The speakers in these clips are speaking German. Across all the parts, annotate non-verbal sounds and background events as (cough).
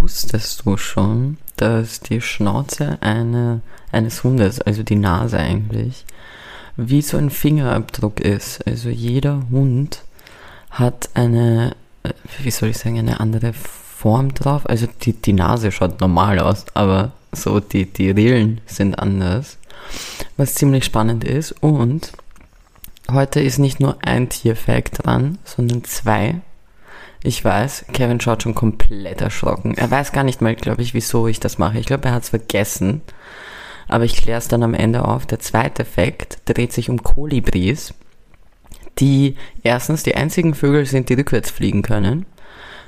wusstest du schon, dass die Schnauze eine, eines Hundes, also die Nase eigentlich, wie so ein Fingerabdruck ist? Also jeder Hund hat eine, äh, wie soll ich sagen, eine andere Form drauf. Also die, die Nase schaut normal aus, aber so die, die Rillen sind anders. Was ziemlich spannend ist. Und heute ist nicht nur ein Tierfact dran, sondern zwei. Ich weiß, Kevin schaut schon komplett erschrocken. Er weiß gar nicht mal, glaube ich, wieso ich das mache. Ich glaube, er hat es vergessen. Aber ich kläre es dann am Ende auf. Der zweite Fakt dreht sich um Kolibris, die erstens die einzigen Vögel sind, die rückwärts fliegen können.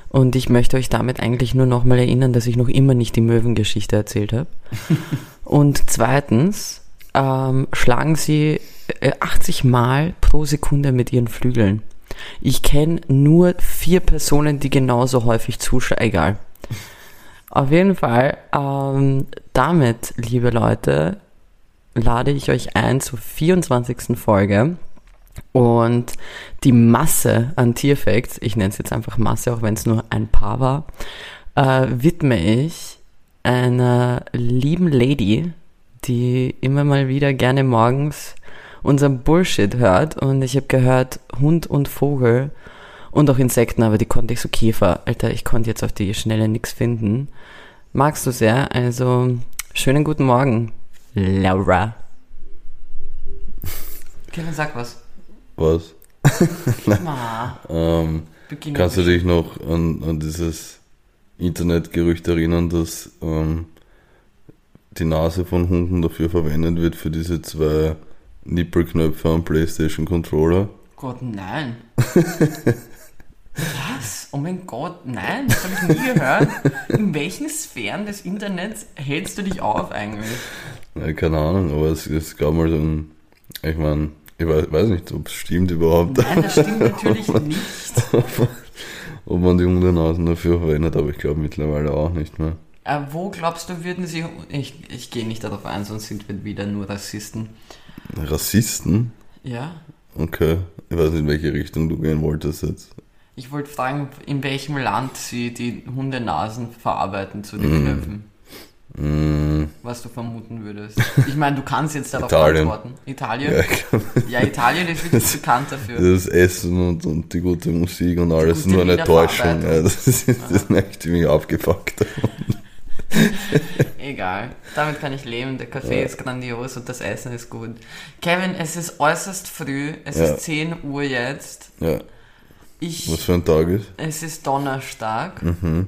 Und ich möchte euch damit eigentlich nur nochmal erinnern, dass ich noch immer nicht die Möwengeschichte erzählt habe. (laughs) Und zweitens ähm, schlagen sie 80 äh, Mal pro Sekunde mit ihren Flügeln. Ich kenne nur vier Personen, die genauso häufig zuschauen. Egal. Auf jeden Fall, ähm, damit, liebe Leute, lade ich euch ein zur 24. Folge. Und die Masse an Tierfacts, ich nenne es jetzt einfach Masse, auch wenn es nur ein paar war, äh, widme ich einer lieben Lady, die immer mal wieder gerne morgens unseren Bullshit hört. Und ich habe gehört, Hund und Vogel und auch Insekten, aber die konnte ich so Käfer. Alter, ich konnte jetzt auf die Schnelle nichts finden. Magst du sehr? Also, schönen guten Morgen, Laura. (laughs) Kevin, sag was. Was? (laughs) ähm, kannst du dich noch an, an dieses Internetgerücht erinnern, dass ähm, die Nase von Hunden dafür verwendet wird für diese zwei Nippelknöpfe am PlayStation Controller? Gott, nein. (laughs) Was? Oh mein Gott, nein, das habe ich nie gehört. In welchen Sphären des Internets hältst du dich auf eigentlich? Ja, keine Ahnung, aber es, es gab mal so ein, ich meine, ich weiß, weiß nicht, ob es stimmt überhaupt. Nein, das stimmt natürlich (laughs) nicht. ob man die Hundenasen dafür verwendet, aber ich glaube mittlerweile auch nicht mehr. Äh, wo glaubst du, würden sie. Ich, ich gehe nicht darauf ein, sonst sind wir wieder nur Rassisten. Rassisten? Ja. Okay. Ich weiß nicht, in welche Richtung du gehen wolltest jetzt. Ich wollte fragen, in welchem Land sie die Hundenasen verarbeiten zu den mm. Knöpfen. Mm. Was du vermuten würdest. Ich meine, du kannst jetzt darauf Italien. antworten. Italien? Ja, ja, Italien ist wirklich bekannt dafür. Das Essen und, und die gute Musik und alles, nur eine Täuschung. Ja, das ist, das ist echt ziemlich aufgefuckt. (laughs) Egal. Damit kann ich leben. Der Kaffee ja. ist grandios und das Essen ist gut. Kevin, es ist äußerst früh. Es ja. ist 10 Uhr jetzt. Ja. Ich, Was für ein Tag ist? Es ist Donnerstag. Mhm.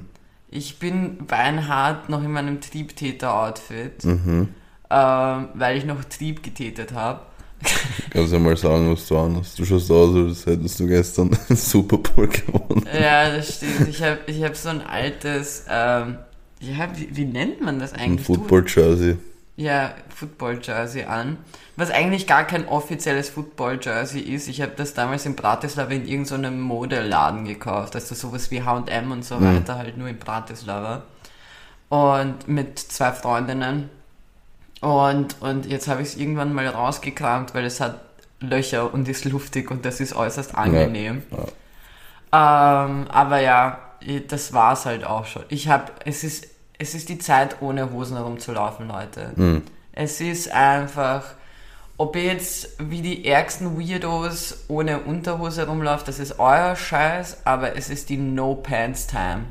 Ich bin beinhart noch in meinem Triebtäter-Outfit, mhm. äh, weil ich noch Trieb getätet habe. (laughs) Kannst du ja mal sagen, was du anhast. Du schaust aus, als hättest du gestern (laughs) einen Super Bowl gewonnen. Ja, das stimmt. Ich habe ich hab so ein altes, ähm, ja, wie, wie, nennt man das eigentlich? Ein Football-Jersey. Ja, Football-Jersey an. Was eigentlich gar kein offizielles Football-Jersey ist. Ich habe das damals in Bratislava in irgendeinem Modeladen gekauft. Also sowas wie H&M und so mhm. weiter, halt nur in Bratislava. Und mit zwei Freundinnen. Und, und jetzt habe ich es irgendwann mal rausgekramt, weil es hat Löcher und ist luftig und das ist äußerst angenehm. Ja. Ja. Ähm, aber ja, das war es halt auch schon. Ich habe, es ist, es ist die Zeit, ohne Hosen herumzulaufen, Leute. Mhm. Es ist einfach, ob ihr jetzt wie die ärgsten Weirdos ohne Unterhose herumläuft, das ist euer Scheiß, aber es ist die No-Pants-Time.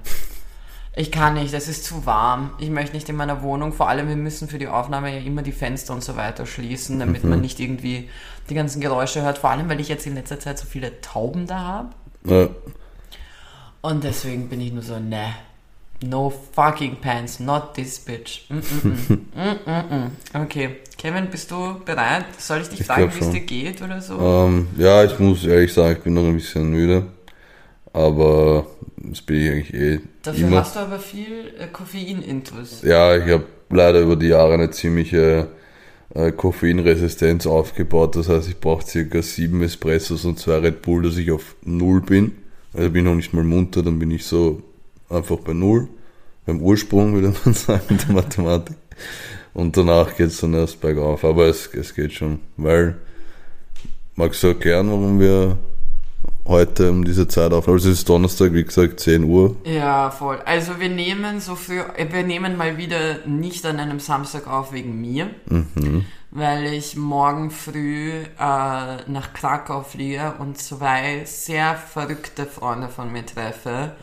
Ich kann nicht, es ist zu warm. Ich möchte nicht in meiner Wohnung, vor allem wir müssen für die Aufnahme ja immer die Fenster und so weiter schließen, damit mhm. man nicht irgendwie die ganzen Geräusche hört. Vor allem, weil ich jetzt in letzter Zeit so viele Tauben da habe. Ja. Und deswegen bin ich nur so, ne, no fucking pants, not this bitch. Mm -mm -mm. (laughs) okay, Kevin, bist du bereit? Soll ich dich ich fragen, wie es dir geht oder so? Ähm, ja, ich muss ehrlich sagen, ich bin noch ein bisschen müde. Aber das bin ich eigentlich eh. Dafür immer. hast du aber viel äh, Koffein-Intus. Ja, ich habe leider über die Jahre eine ziemliche äh, Koffeinresistenz aufgebaut. Das heißt, ich brauche circa sieben Espressos und zwei Red Bull, dass ich auf Null bin. Also bin ich noch nicht mal munter, dann bin ich so einfach bei Null, beim Ursprung, würde man (laughs) sagen, der Mathematik. Und danach geht es dann erst bergauf. Aber es, es geht schon, weil, magst du erklären, warum wir heute um diese Zeit auf. Also es ist Donnerstag, wie gesagt, 10 Uhr. Ja, voll. Also wir nehmen so früh, wir nehmen mal wieder nicht an einem Samstag auf wegen mir, weil ich morgen früh äh, nach Krakau fliege und zwei sehr verrückte Freunde von mir treffe.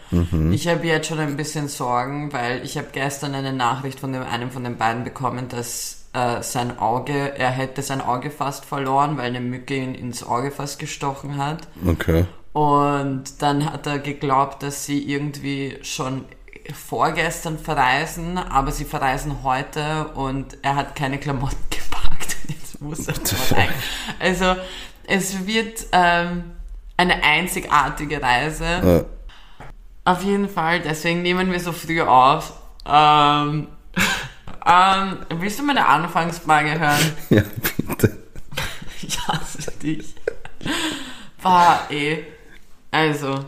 Ich habe jetzt schon ein bisschen Sorgen, weil ich habe gestern eine Nachricht von dem, einem von den beiden bekommen, dass äh, sein Auge, er hätte sein Auge fast verloren, weil eine Mücke ihn ins Auge fast gestochen hat. Okay. Und dann hat er geglaubt, dass sie irgendwie schon vorgestern verreisen, aber sie verreisen heute und er hat keine Klamotten (laughs) gepackt. Muss er mal ein. Also es wird ähm, eine einzigartige Reise. Ja. Auf jeden Fall, deswegen nehmen wir so früh auf. Ähm, (laughs) ähm, willst du meine Anfangsfrage hören? (laughs) ja, bitte. (laughs) Ich hasse dich. Bah, eh. Also,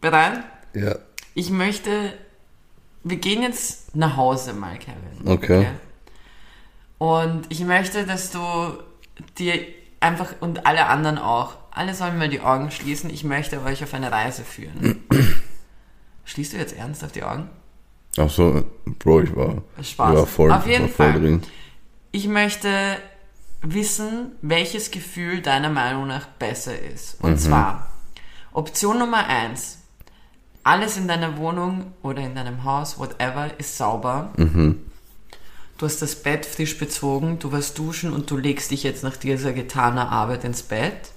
bereit? Ja. Ich möchte. Wir gehen jetzt nach Hause mal, Kevin. Okay. Und ich möchte, dass du dir einfach und alle anderen auch, alle sollen mal die Augen schließen. Ich möchte euch auf eine Reise führen. (clears throat) Schließt du jetzt ernsthaft die Augen? Ach so, Bro, ich war, Spaß. ich war voll, Auf jeden voll Fall. drin. Ich möchte wissen, welches Gefühl deiner Meinung nach besser ist. Und zwar Option Nummer eins: Alles in deiner Wohnung oder in deinem Haus, whatever, ist sauber. Du hast das Bett frisch bezogen, du warst duschen und du legst dich jetzt nach dieser getaner Arbeit ins Bett.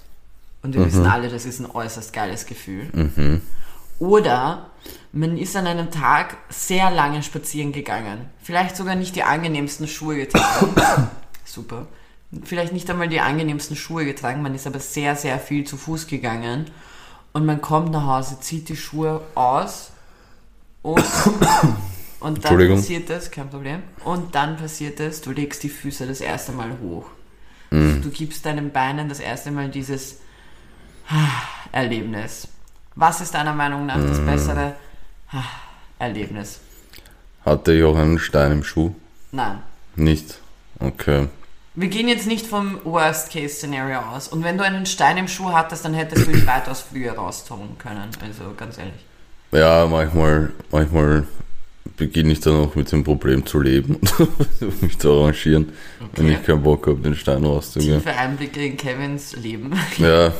Und wir wissen alle, das ist ein äußerst geiles Gefühl. Oder man ist an einem Tag sehr lange spazieren gegangen. Vielleicht sogar nicht die angenehmsten Schuhe getragen. (coughs) Super. Vielleicht nicht einmal die angenehmsten Schuhe getragen, man ist aber sehr, sehr viel zu Fuß gegangen. Und man kommt nach Hause, zieht die Schuhe aus und, (coughs) und dann passiert es, kein Problem. Und dann passiert es, du legst die Füße das erste Mal hoch. Du gibst deinen Beinen das erste Mal dieses Erlebnis. Was ist deiner Meinung nach das bessere Erlebnis? Hatte ich auch einen Stein im Schuh? Nein. Nicht. Okay. Wir gehen jetzt nicht vom Worst-Case-Szenario aus. Und wenn du einen Stein im Schuh hattest, dann hättest du ihn (clears throat) weitaus früher raustun können. Also ganz ehrlich. Ja, manchmal, manchmal beginne ich dann auch mit dem Problem zu leben und (laughs) mich zu arrangieren, wenn Okay. ich keinen Bock habe, den Stein rauszugehen. Tiefe Einblicke in Kevins Leben. Ja.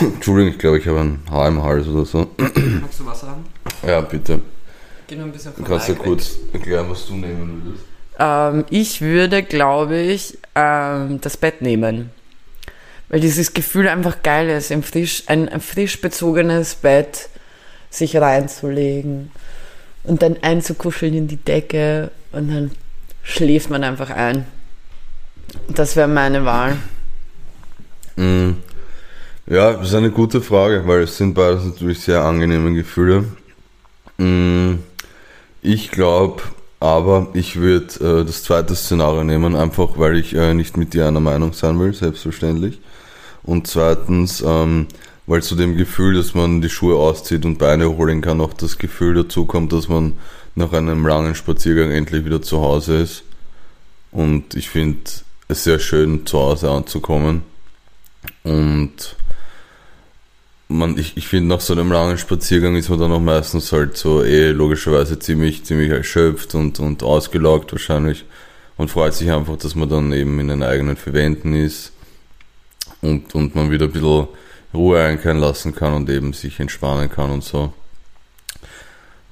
Entschuldigung, ich glaube, ich habe ein Haar im Hals oder so. Magst du Wasser haben? Ja, bitte. Geh nur ein bisschen Du vom kannst ja Mic kurz erklären, was du nehmen würdest. Ähm, ich würde, glaube ich, ähm, das Bett nehmen. Weil dieses Gefühl einfach geil ist, im frisch, ein, ein frisch bezogenes Bett sich reinzulegen und dann einzukuscheln in die Decke und dann schläft man einfach ein. Das wäre meine Wahl. Mm. Ja, das ist eine gute Frage, weil es sind beides natürlich sehr angenehme Gefühle. Mm. Ich glaube, aber ich würde äh, das zweite Szenario nehmen, einfach weil ich äh, nicht mit dir einer Meinung sein will, selbstverständlich. Und zweitens, ähm, weil zu dem Gefühl, dass man die Schuhe auszieht und Beine holen kann, auch das Gefühl dazu kommt, dass man nach einem langen Spaziergang endlich wieder zu Hause ist. Und ich finde es sehr schön, zu Hause anzukommen. Und man, ich, ich finde, nach so einem langen Spaziergang ist man dann auch meistens halt so eh logischerweise ziemlich, ziemlich erschöpft und, und ausgelaugt wahrscheinlich und freut sich einfach, dass man dann eben in den eigenen vier Wänden ist und, und man wieder ein bisschen Ruhe einkehren lassen kann und eben sich entspannen kann und so.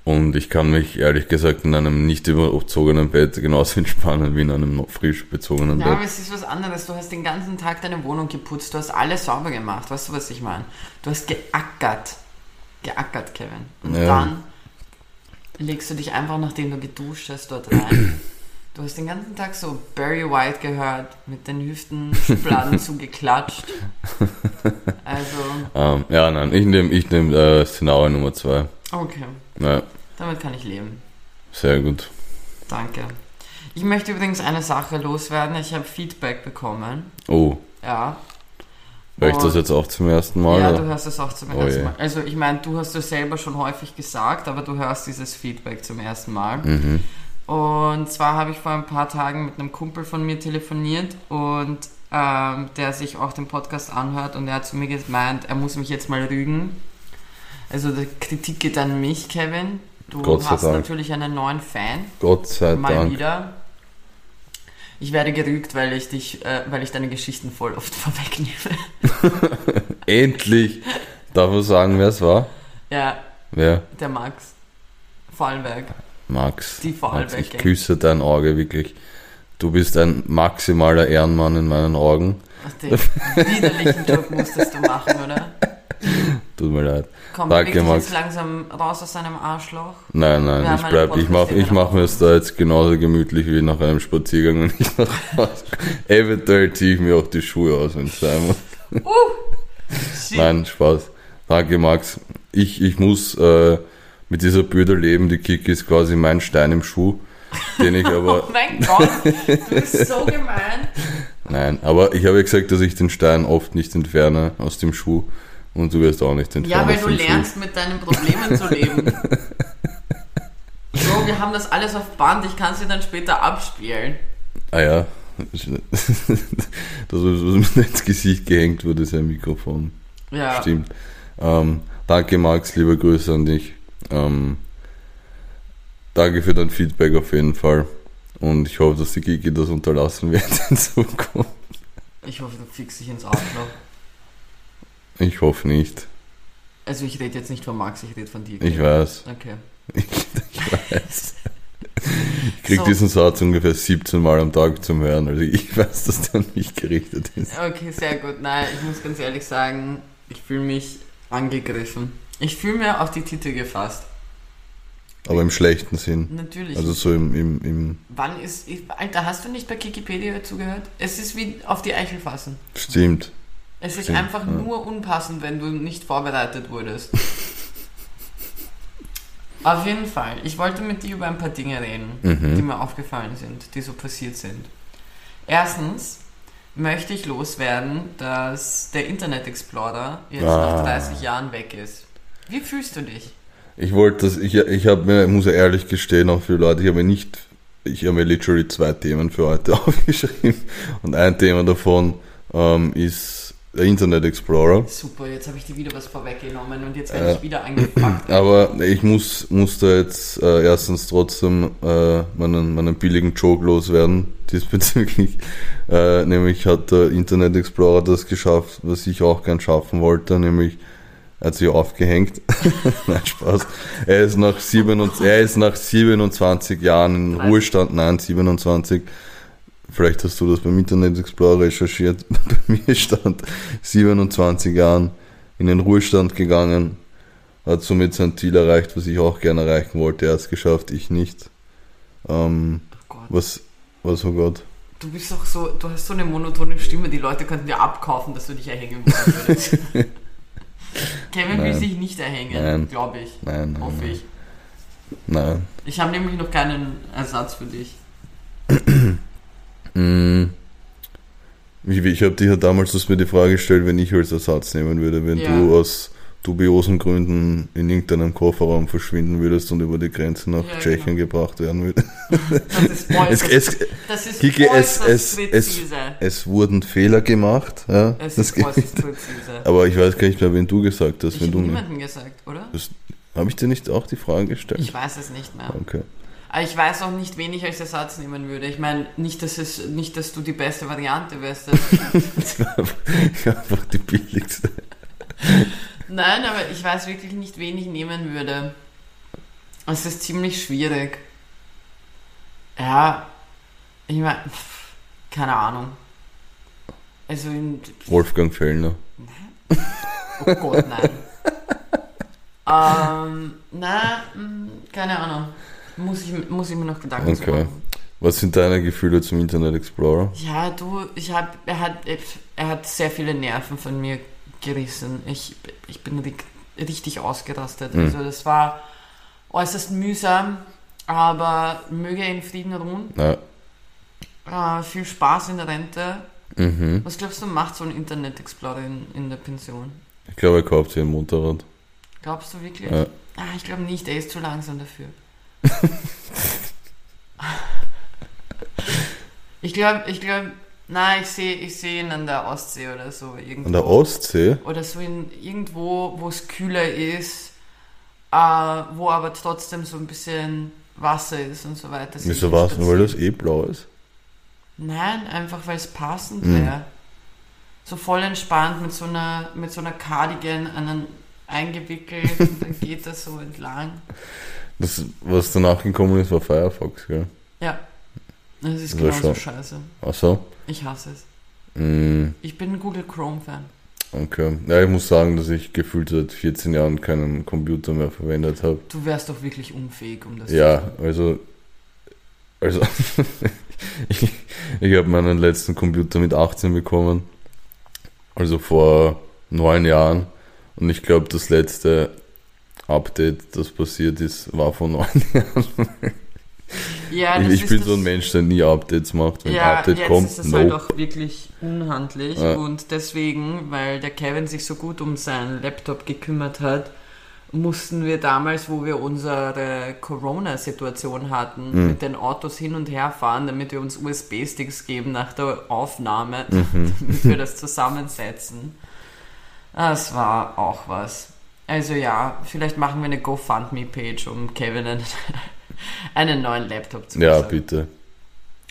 Und ich kann mich ehrlich gesagt in einem nicht überzogenen Bett genauso (laughs) entspannen wie in einem frisch bezogenen Ja, aber Bett. es ist was anderes. Du hast den ganzen Tag deine Wohnung geputzt, du hast alles sauber gemacht. Weißt du, was ich meine? Du hast geackert. Geackert, Kevin. Und Ja. dann legst du dich einfach, nachdem du geduscht hast, dort rein. Du hast den ganzen Tag so Barry White gehört, mit den Hüften Schubladen (laughs) zugeklatscht. Also, Ähm, ja, nein, ich nehme ich nehm, äh, Szenario Nummer zwei. okay. Ja, Damit kann ich leben. sehr gut. Danke. Ich möchte übrigens eine Sache loswerden. Ich habe Feedback bekommen. Oh, Ja. höre ich das jetzt auch zum ersten Mal? Ja, oder? du hörst es auch zum Oh ersten je. Mal. Also ich meine, du hast es selber schon häufig gesagt, aber du hörst dieses Feedback zum ersten Mal. Mhm. Und zwar habe ich vor ein paar Tagen mit einem Kumpel von mir telefoniert und ähm, der sich auch den Podcast anhört und er hat zu mir gemeint, er muss mich jetzt mal rügen. Also die Kritik geht an mich, Kevin. Du hast Dank. natürlich einen neuen Fan. Gott sei mal Dank. wieder. Ich werde gerügt, weil ich dich, äh, weil ich deine Geschichten voll oft (laughs) vorwegnehme. (laughs) Endlich! Darf man sagen, wer es war? ja, Wer? der Max. Vorarlberg. Max. Die Max, ich küsse dein Auge wirklich. Du bist ein maximaler Ehrenmann in meinen Augen. Ach, den widerlichen Job musstest du machen, oder? Tut mir leid. Komm, Danke, Max. jetzt langsam raus aus deinem Arschloch. Nein, nein, ich bleib, ich mach, ich mach mir es da jetzt genauso gemütlich wie nach einem Spaziergang, wenn ich nach Hause Eventuell ziehe ich mir auch die Schuhe aus, wenn es sein muss. Shit. Nein, Spaß. Danke, Max. Ich, ich muss äh, mit dieser Bürde leben. Die Kiki ist quasi mein Stein im Schuh, den ich (laughs) aber Oh mein Gott, du bist so gemein. Nein, aber ich habe ja gesagt, dass ich den Stein oft nicht entferne aus dem Schuh und du wirst auch nicht Ja, entfernen weil du lernst, mit deinen Problemen zu leben. (laughs) So, wir haben das alles auf Band, ich kann sie dann später abspielen. Schuh. Ah ja, (laughs) das, was mir ins Gesicht gehängt wurde, ist ein Mikrofon. Ja. Stimmt. Ähm, danke Max, liebe Grüße an dich. Ähm, danke für dein Feedback auf jeden Fall. Und ich hoffe, dass die Kiki das unterlassen wird in Zukunft. Ich hoffe, du fickst dich ins Arschloch. Ich hoffe nicht. Also ich rede jetzt nicht von Max, ich rede von dir. Ich weiß. Okay. Ich, (laughs) ich weiß. Ich krieg So. diesen Satz ungefähr 17 Mal am Tag zum Hören. Also ich (laughs) weiß, dass der an mich gerichtet ist. Okay, sehr gut. Nein, ich muss ganz ehrlich sagen, ich fühle mich angegriffen. Ich fühle mir auf die Titel gefasst. Aber im schlechten Sinn. Natürlich. Also so im, im, im Wann ist. Alter, hast du nicht bei Wikipedia zugehört? Es ist wie auf die Eichel fassen. stimmt. Es ist Stimmt, einfach ja. nur unpassend, wenn du nicht vorbereitet wurdest. (laughs) Auf jeden Fall. Ich wollte mit dir über ein paar Dinge reden, Mhm. die mir aufgefallen sind, die so passiert sind. Erstens möchte ich loswerden, dass der Internet Explorer jetzt Ah. nach 30 Jahren weg ist. Wie fühlst du dich? Ich wollte das, ich, ich habe mir, muss ja ehrlich gestehen, auch für Leute, ich habe mir nicht, ich habe mir literally zwei Themen für heute (laughs) aufgeschrieben. Und ein Thema davon ähm, ist der Internet Explorer. Super, jetzt habe ich dir wieder was vorweggenommen und jetzt werde Äh, ich wieder angepackt. (clears throat) Aber ich muss, muss da jetzt äh, erstens trotzdem äh, meinen, meinen billigen Joke loswerden diesbezüglich. Äh, nämlich hat der Internet Explorer das geschafft, was ich auch gern schaffen wollte, nämlich hat sich aufgehängt. (laughs) nein, Spaß. Er ist nach, 27, er ist nach 27 Jahren in 30. Ruhestand, nein, 27. Vielleicht hast du das beim Internet Explorer recherchiert. (laughs) Bei mir stand 27 Jahren in den Ruhestand gegangen, hat somit sein Ziel erreicht, was ich auch gerne erreichen wollte. Er hat es geschafft, ich nicht. Ähm, Oh Gott. was, was, oh Gott. Du bist doch so, du hast so eine monotone Stimme, die Leute könnten dir abkaufen, dass du dich erhängen würdest. (laughs) Kevin will Nein. sich nicht erhängen, glaube ich. Nein, nein, Hoffe ich. nein. Ich habe nämlich noch keinen Ersatz für dich. (clears throat) Mm. Ich, ich habe dir ja damals das mir die Frage gestellt, wenn ich als Ersatz nehmen würde, wenn Ja. du aus dubiosen Gründen in irgendeinem Kofferraum verschwinden würdest und über die Grenze nach Ja, Tschechien gebracht werden würdest. Das ist (laughs) Es, äußerst, es, das ist Kiki, es, es, es, präzise. es wurden Fehler gemacht. Ja, Es das ist äußerst präzise. Aber ich weiß gar nicht mehr, wen du gesagt hast. Ich wenn habe du mir. niemanden gesagt, oder? Habe ich dir nicht auch die Frage gestellt? Ich weiß es nicht mehr. Okay. Aber ich weiß auch nicht, wen ich als Ersatz nehmen würde. Ich meine, nicht, dass es, nicht, dass du die beste Variante wärst. (laughs) Einfach die billigste. (laughs) Nein, aber ich weiß wirklich nicht, wen ich nehmen würde. Es ist ziemlich schwierig. Ja, ich meine, keine Ahnung. Also, in, Wolfgang Fellner. oh Gott, nein. (laughs) ähm, na, mh, keine Ahnung. Muss ich, muss ich mir noch Gedanken Okay. machen. Was sind deine Gefühle zum Internet Explorer? Ja, du, ich hab, er hat, er hat sehr viele Nerven von mir gerissen. Ich, ich bin ri- richtig ausgerastet. Mhm. Also das war äußerst mühsam, aber möge er in Frieden ruhen. Ja. Äh, viel Spaß in der Rente. Mhm. Was glaubst du, macht so ein Internet Explorer in, in der Pension? Ich glaube, er kauft sich ein Motorrad. Glaubst du wirklich? Ja. Ah, ich glaube nicht, er ist zu langsam dafür. (laughs) ich glaube, ich glaube, Nein, ich sehe ich seh ihn an der Ostsee oder so. Irgendwo. An der Ostsee? Oder so in irgendwo, wo es kühler ist, äh, wo aber trotzdem so ein bisschen Wasser ist und so weiter. Wieso ich was? Nur weil das eh blau ist? Nein, einfach weil es passend Mhm. wäre. So voll entspannt mit so einer, mit so einer Cardigan an einen eingewickelt und dann (laughs) geht das so entlang. Das, was danach gekommen ist, war Firefox, gell? Ja, das ist war genauso schon- scheiße. Ach so? Ich hasse es. Mm, Ich bin ein Google Chrome-Fan. okay. Ja, ich muss sagen, dass ich gefühlt seit 14 Jahren keinen Computer mehr verwendet habe. Du wärst doch wirklich unfähig, um das zu Ja, also, also (laughs) ich, ich habe meinen letzten Computer mit 18 bekommen, also vor neun Jahren. Und ich glaube, das letzte Update, das passiert ist, war vor neun (laughs) Jahren. Ja, ich das ich bin das, so ein Mensch, der nie Updates macht. Wenn Ja, ein Update jetzt kommt, ist es halt nope. auch wirklich unhandlich Ja. und deswegen, weil der Kevin sich so gut um seinen Laptop gekümmert hat, mussten wir damals, wo wir unsere Corona-Situation hatten, Mhm. mit den Autos hin und her fahren, damit wir uns USB-Sticks geben nach der Aufnahme, Mhm. (laughs) damit wir das zusammensetzen. Das war auch was. Also ja, vielleicht machen wir eine GoFundMe-Page, um Kevin einen, (laughs) einen neuen Laptop zu Ja, besorgen. bitte.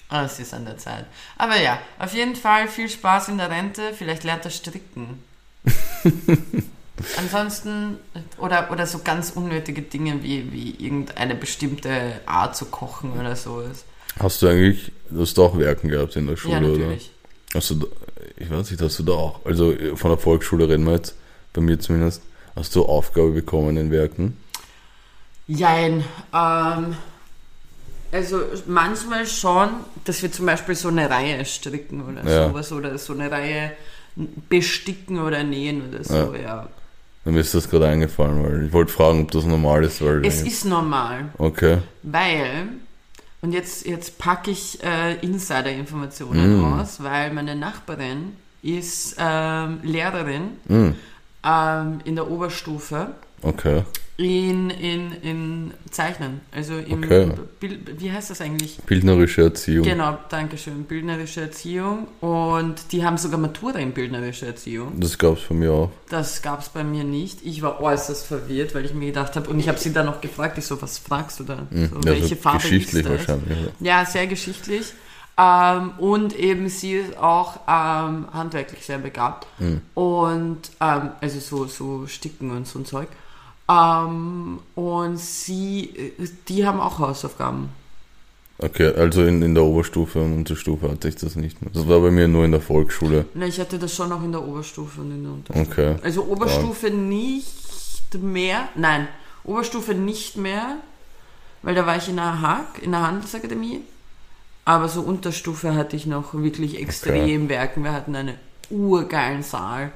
Ah, Es ist an der Zeit. Aber ja, auf jeden Fall viel Spaß in der Rente. Vielleicht lernt er stricken. (laughs) Ansonsten, oder, oder so ganz unnötige Dinge wie, wie irgendeine bestimmte Art zu kochen oder sowas. Hast du eigentlich, du hast auch Werken gehabt in der Schule, ja, oder? natürlich. Hast du, ich weiß nicht, hast du da auch, also von der Volksschule reden wir jetzt, bei mir zumindest, hast du Aufgabe bekommen in Werken? Jein. Ähm, also manchmal schon, dass wir zum Beispiel so eine Reihe stricken oder Ja. sowas oder so eine Reihe besticken oder nähen oder so, ja. Mir ist das gerade eingefallen, weil ich wollte fragen, ob das normal ist, weil. Es ist normal. okay. Weil, und jetzt, jetzt packe ich äh, Insider-Informationen Mm. aus, weil meine Nachbarin ist ähm, Lehrerin Hm, ähm, in der Oberstufe okay. in, in, in Zeichnen. Also im Okay. Bild, wie heißt das eigentlich? Bildnerische Erziehung. Genau, danke schön. Bildnerische Erziehung. Und die haben sogar Matura in bildnerische Erziehung. Das gab es bei mir auch. Das gab es bei mir nicht. Ich war äußerst verwirrt, weil ich mir gedacht habe, und ich habe sie dann noch gefragt, ich so, was fragst du da? Hm, So, ja, welche Farbe geschichtlich ist das? wahrscheinlich. Ja, sehr geschichtlich. Ähm, und eben sie ist auch ähm, handwerklich sehr begabt. Mhm. Und ähm, also so, so Sticken und so ein Zeug. Ähm, und sie, die haben auch Hausaufgaben. Okay, also in, in der Oberstufe und Unterstufe hatte ich das nicht mehr. Das war bei mir nur in der Volksschule. Na, ich hatte das schon auch in der Oberstufe und in der Unterstufe. Okay. Also Oberstufe nicht mehr, nein, Oberstufe nicht mehr, weil da war ich in der HAG, in der Handelsakademie. Aber so Unterstufe hatte ich noch wirklich extrem Werken. Wir hatten einen urgeilen Saal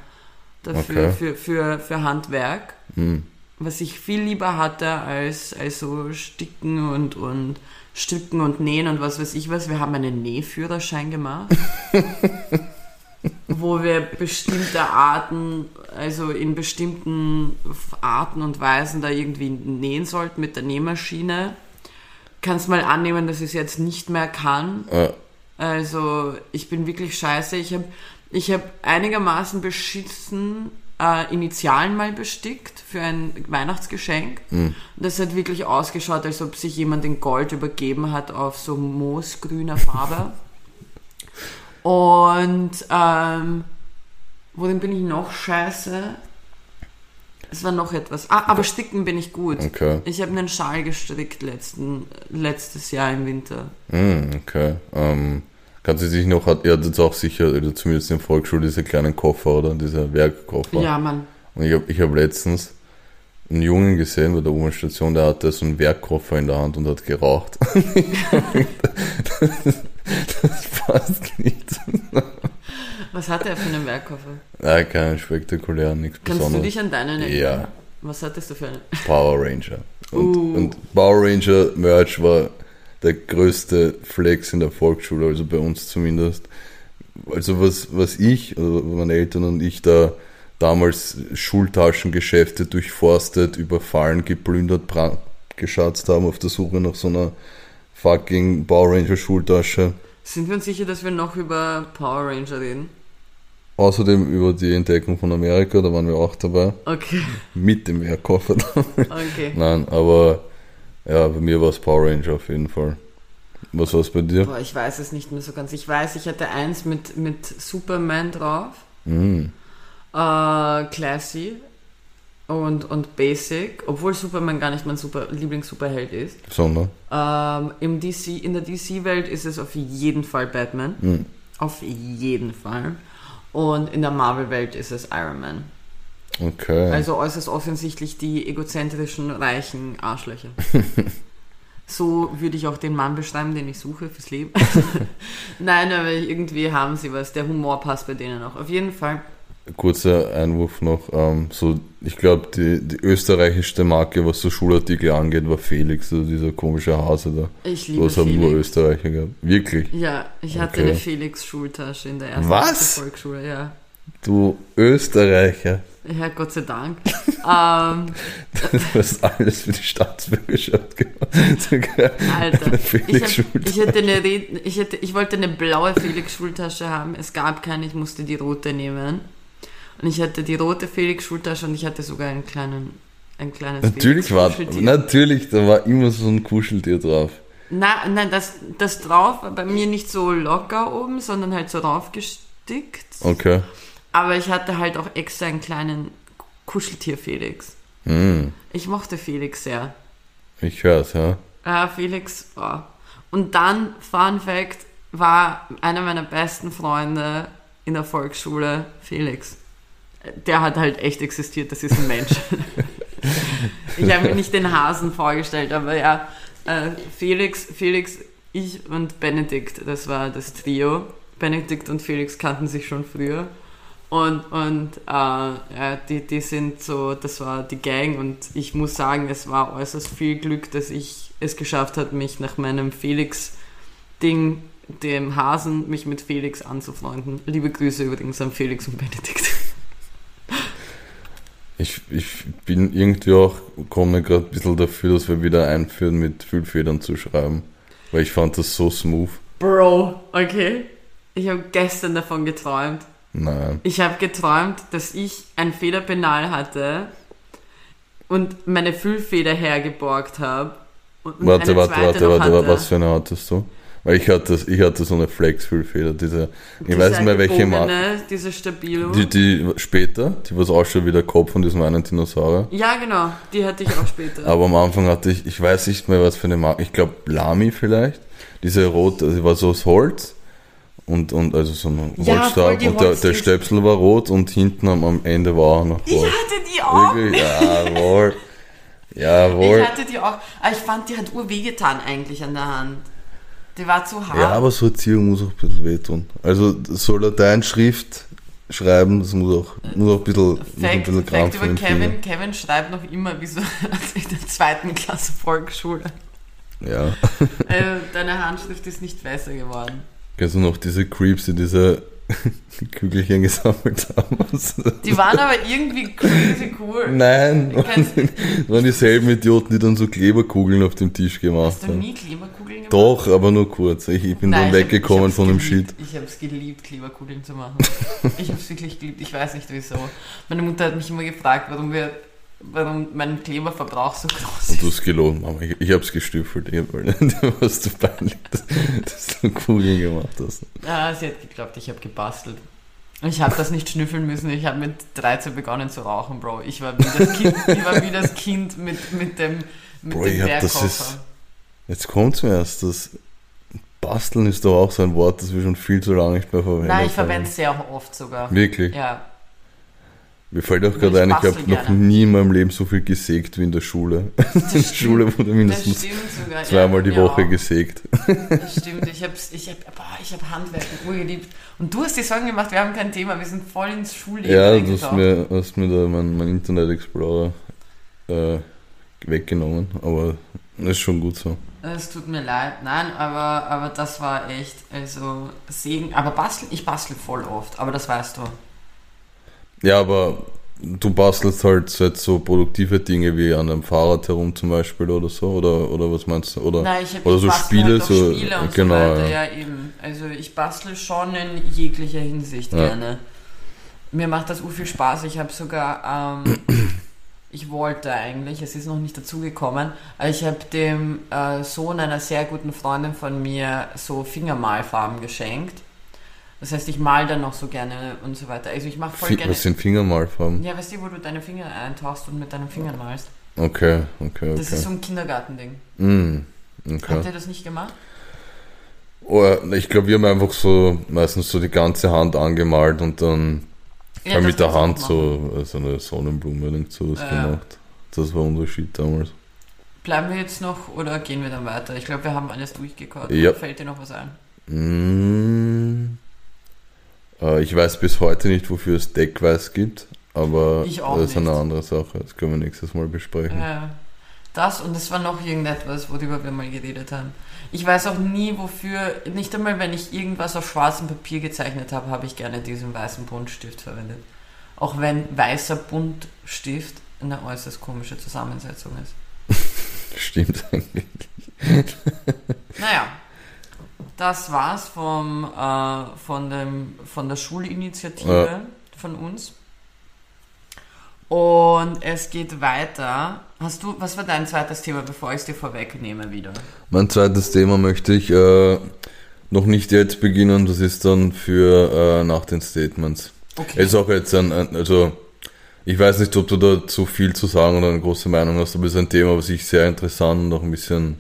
dafür, Okay. für, für, für Handwerk, Hm. Was ich viel lieber hatte als, als so Sticken und, und Stricken und Nähen und was weiß ich was. Wir haben einen Nähführerschein gemacht. (laughs) wo wir bestimmte Arten, also in bestimmten Arten und Weisen da irgendwie nähen sollten mit der Nähmaschine. Kannst mal annehmen, dass ich es jetzt nicht mehr kann. Äh, Also ich bin wirklich scheiße. Ich habe ich hab einigermaßen beschissen äh, Initialen mal bestickt für ein Weihnachtsgeschenk. Und das hat wirklich ausgeschaut, als ob sich jemand in Gold übergeben hat auf so moosgrüner Farbe. Und ähm, worin bin ich noch scheiße? Es war noch etwas. Ah, aber sticken bin ich gut. okay. Ich habe einen Schal gestrickt letzten, letztes Jahr im Winter. Hm, okay. Ähm, kannst du dich noch, hat, ihr hattet auch sicher, oder zumindest in der Volksschule, diese kleinen Koffer, oder? Dieser Werkkoffer. Ja, Mann. Und ich habe ich hab letztens einen Jungen gesehen bei der U-Bahn-Station, der hatte so einen Werkkoffer in der Hand und hat geraucht. (laughs) das passt nicht. Was hat er für einen Werkkoffer? Nein, keinen spektakulären, nichts Kannst du Besonderes. dich an deinen erinnern? Ja. Was hattest du für einen? Power Ranger. Und, Uh. und Power Ranger Merch war der größte Flex in der Volksschule, also bei uns zumindest. Also was, was ich, also meine Eltern und ich da damals Schultaschengeschäfte durchforstet, überfallen, geplündert, brandgeschatzt haben auf der Suche nach so einer fucking Power Ranger Schultasche. Sind wir uns sicher, dass wir noch über Power Ranger reden? Außerdem über die Entdeckung von Amerika, da waren wir auch dabei. Okay, Mit dem Werkkoffer damals. okay. (laughs) Nein, aber ja, bei mir war es Power Ranger auf jeden Fall. Was war es bei dir? Boah, ich weiß es nicht mehr so ganz. Ich weiß, ich hatte eins mit, mit Superman drauf. Mhm. Äh, Classy und, und Basic, obwohl Superman gar nicht mein Super Lieblings-Superheld ist. Sondern? Ähm, im DC, in der DC-Welt ist es auf jeden Fall Batman. Mhm. Auf jeden Fall. Und in der Marvel-Welt ist es Iron Man. Okay. Also äußerst offensichtlich die egozentrischen, reichen Arschlöcher. (laughs) so würde ich auch den Mann beschreiben, den ich suche fürs Leben. (laughs) Nein, aber irgendwie haben sie was. Der Humor passt bei denen auch. Auf jeden Fall. Kurzer Einwurf noch. Ähm, so, ich glaube, die, die österreichischste Marke, was so Schulartikel angeht, war Felix, also dieser komische Hase da. Ich liebe Was haben nur. Österreicher gehabt? Wirklich? Ja, ich hatte Okay. eine Felix-Schultasche in der ersten Was? Volksschule, ja. Du Österreicher. Ja, Gott sei Dank. (laughs) ähm, Du hast alles für die Staatsbürgerschaft gemacht. Alter, (laughs) ich, hab, ich, hätte eine ich, hätte, ich wollte eine blaue Felix-Schultasche haben. Es gab keine, ich musste die rote nehmen. Und ich hatte die rote Felix-Schultasche und ich hatte sogar einen kleinen, ein kleines Natürlich war, natürlich, da war immer so ein Kuscheltier drauf. Na, nein, das, das drauf war bei mir nicht so locker oben, sondern halt so raufgestickt. Okay. Aber ich hatte halt auch extra einen kleinen Kuscheltier-Felix. Hm, Ich mochte Felix sehr. ich hör's, ja. Ja, Felix war. Und dann, Fun Fact, war einer meiner besten Freunde in der Volksschule Felix. Der hat halt echt existiert, das ist ein Mensch. (laughs) ich habe mir nicht den Hasen vorgestellt, aber ja, äh, Felix, Felix, ich und Benedikt, das war das Trio. Benedikt und Felix kannten sich schon früher. Und, und äh, ja, die, die sind so, das war die Gang und ich muss sagen, es war äußerst viel Glück, dass ich es geschafft habe, mich nach meinem Felix-Ding, dem Hasen, mich mit Felix anzufreunden. Liebe Grüße übrigens an Felix und Benedikt. Ich, ich bin irgendwie auch, komme gerade ein bisschen dafür, dass wir wieder einführen, mit Füllfedern zu schreiben. Weil ich fand das so smooth. Bro, okay. Ich habe gestern davon geträumt. Nein. Ich habe geträumt, dass ich ein Federpenal hatte und meine Füllfeder hergeborgt habe. Warte, warte, warte, warte, hatte. was für eine hattest du? Weil ich hatte, ich hatte so eine Flex-Füllfeder, diese, ich Diese weiß nicht mehr welche Marke. Diese Stabilo. Die, die später, die was ausschaut wie der Kopf von diesem einen Dinosaurier. ja, genau. Die hatte ich auch später. (laughs) Aber am Anfang hatte ich, ich weiß nicht mehr was für eine Marke, ich glaube Lamy vielleicht. Diese rote, die war so aus Holz. Und, und also so ein Ja, Holzstab. und der, der. Stöpsel war rot und hinten am, am Ende war auch noch ich rot. hatte die auch. Wirklich? Jawohl. Jawohl. Ich hatte die auch. Aber ich fand, die hat urwehgetan eigentlich an der Hand. Die war zu hart. Ja, aber so Erziehung muss auch ein bisschen wehtun. Also so Lateinschrift schreiben, das muss auch, muss auch ein bisschen, muss ein Fact, über. Kevin. Kevin schreibt noch immer wie so (laughs) in der zweiten Klasse Volksschule. Ja. Also, deine Handschrift ist nicht besser geworden. Kennst du noch diese Creeps, die diese (laughs) Kügelchen gesammelt haben? Die waren aber irgendwie crazy cool. Nein, das waren dieselben Idioten, die dann so Kleberkugeln auf dem Tisch gemacht Hast du haben. nie Kleberkugeln gemacht? Doch, aber nur kurz. Ich, ich bin Nein, dann ich hab- weggekommen hab's von dem. Shit. Ich habe es geliebt, Kleberkugeln zu machen. ich habe es wirklich geliebt. Ich weiß nicht wieso. Meine Mutter hat mich immer gefragt, warum wir, warum mein Kleberverbrauch so groß Und ist. du hast gelogen, Mama. Ich, ich hab's gestüffelt. Ich hab, (laughs) du warst so peinlich, dass, dass du Kugeln gemacht hast. Ja, sie hat geglaubt, ich habe gebastelt. Ich habe das nicht schnüffeln müssen. Ich habe mit 13 begonnen zu rauchen, Bro. Ich war wie das Kind, ich war wie das kind mit, mit dem, mit Bro, dem ich hab- das ist- Jetzt kommt's mir erst. Das Basteln ist doch auch so ein Wort, das wir schon viel zu lange nicht mehr verwenden. Nein, ich verwende es sehr oft sogar. Wirklich? Ja, Mir fällt auch gerade ein, ich habe noch nie in meinem Leben so viel gesägt wie in der Schule. (laughs) In der. Schule wurde mindestens zweimal ja, die ja, Woche auch. gesägt. Das stimmt, ich habe ich hab, boah, ich hab Handwerken urgeliebt. Und du hast die Sorgen gemacht, wir haben kein Thema, wir sind voll ins Schulleben Ja, du hast mir, hast mir da mein, mein Internet Explorer äh, weggenommen, aber das ist schon gut so. Es tut mir leid, nein, aber, aber das war echt, also Segen. Aber basteln, ich bastel voll oft, aber das weißt du. Ja, aber du bastelst halt so, so produktive Dinge wie an einem Fahrrad herum zum Beispiel oder so, oder, oder was meinst du? Oder, Nein, ich oder so Spiele, halt so, Spiele und genau, so weiter, ja. ja. eben. Also ich bastel schon in jeglicher Hinsicht Ja. gerne. Mir macht das ur viel Spaß. Ich habe sogar, ähm, (clears throat) ich wollte eigentlich, es ist noch nicht dazu gekommen, aber ich habe dem äh, Sohn einer sehr guten Freundin von mir so Fingermalfarben geschenkt. Das heißt, ich mal dann noch so gerne und so weiter. Also ich mache voll Fi- gerne. Was sind Fingermalfarben? Ja, weißt du, wo du deine Finger eintauchst und mit deinen Fingern malst? Okay, okay, Das ist so okay. ein Kindergartending. Mm, Habt okay. ihr das nicht gemacht? Oh, ich glaube, wir haben einfach so meistens so die ganze Hand angemalt und dann Ja, mit der Hand auch machen. so, so eine Sonnenblume oder irgend sowas Ja. gemacht. Das war unser Shit damals. Bleiben wir jetzt noch oder gehen wir dann weiter? Ich glaube, wir haben alles durchgekaut. Ja. Fällt dir noch was ein? Mm, äh, ich weiß bis heute nicht, wofür es Deckweiß gibt, aber das ist eine andere Sache. Das können wir nächstes Mal besprechen. Ja. Das und es war noch irgendetwas, worüber wir mal geredet haben. Ich weiß auch nie, wofür, nicht einmal wenn ich irgendwas auf schwarzem Papier gezeichnet habe, habe ich gerne diesen weißen Buntstift verwendet. Auch wenn weißer Buntstift eine äußerst komische Zusammensetzung ist. (laughs) Stimmt eigentlich. Naja, das war's vom, äh, von, dem, von der Schulinitiative Ja. von uns. Und es geht weiter. Hast du, was war dein zweites Thema, bevor ich es dir vorwegnehme wieder? Mein zweites Thema möchte ich äh, noch nicht jetzt beginnen. Das ist dann für äh, nach den Statements. Okay. Ist auch jetzt ein, ein, also ich weiß nicht, ob du da zu viel zu sagen oder eine große Meinung hast, aber es ist ein Thema, was ich sehr interessant und auch ein bisschen,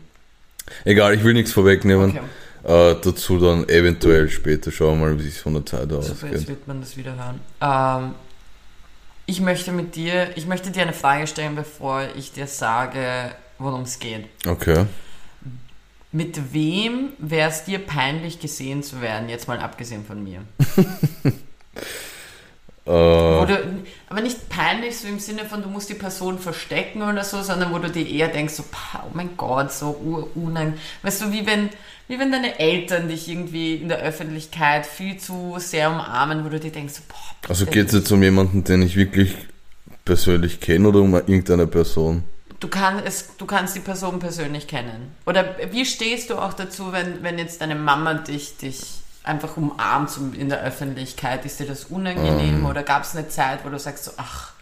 egal, ich will nichts vorwegnehmen. okay. Äh, dazu dann eventuell später schauen wir mal, wie es von der Zeit Super, jetzt wird man das wieder hören. Ähm, ich möchte mit dir, ich möchte dir eine Frage stellen, bevor ich dir sage, worum es geht. Okay. Mit wem wäre es dir peinlich gesehen zu werden, jetzt mal abgesehen von mir? (laughs) Äh, du, aber nicht peinlich so im Sinne von, du musst die Person verstecken oder so, sondern wo du dir eher denkst, so, oh mein Gott, so ur- unang. Weißt du, wie wenn, wie wenn deine Eltern dich irgendwie in der Öffentlichkeit viel zu sehr umarmen, wo du dir denkst, so, boah, also geht es jetzt um jemanden, den ich wirklich persönlich kenne oder um irgendeine Person? Du, kann, es, du kannst die Person persönlich kennen. Oder wie stehst du auch dazu, wenn, wenn jetzt deine Mama dich, dich einfach umarmt in der Öffentlichkeit? Ist dir das unangenehm? Ähm. Oder gab es eine Zeit, wo du sagst so, ach,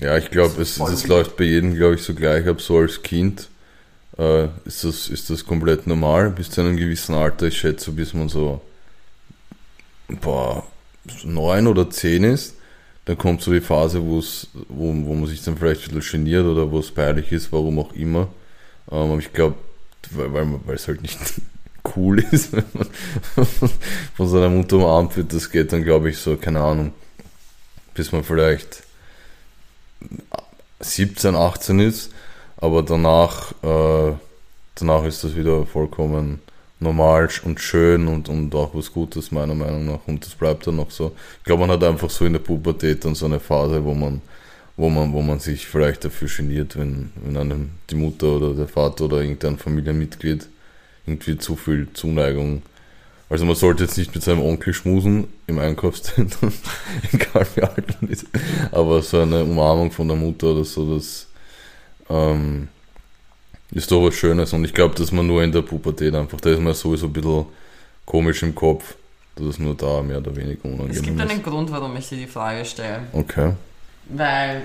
Ja, ich glaube, es, das läuft bei jedem, glaube ich, so gleich ab. So als Kind äh, ist, das, ist das komplett normal. Bis zu einem gewissen Alter, ich schätze, bis man so boah, neun oder zehn ist, dann kommt so die Phase, wo es, wo, wo man sich dann vielleicht ein bisschen geniert oder wo es peinlich ist, warum auch immer. Ähm, aber ich glaube, weil es halt nicht cool (laughs) ist, wenn man von seiner Mutter umarmt wird, das geht dann, glaube ich, so, keine Ahnung, bis man vielleicht 17, 18 ist, aber danach, äh, danach ist das wieder vollkommen normal und schön und, und auch was Gutes meiner Meinung nach und das bleibt dann noch so. Ich glaube, man hat einfach so in der Pubertät dann so eine Phase, wo man, wo man, wo man sich vielleicht dafür geniert, wenn, wenn einem die Mutter oder der Vater oder irgendein Familienmitglied irgendwie zu viel Zuneigung also man sollte jetzt nicht mit seinem Onkel schmusen im Einkaufszentrum, (laughs) egal wie alt man ist. Aber so eine Umarmung von der Mutter oder so, das ähm, ist doch was Schönes. Und ich glaube, dass man nur in der Pubertät einfach, da ist man sowieso ein bisschen komisch im Kopf, dass es nur da mehr oder weniger es gibt unangenehm einen ist. Grund, warum ich dir die Frage stelle. Okay. Weil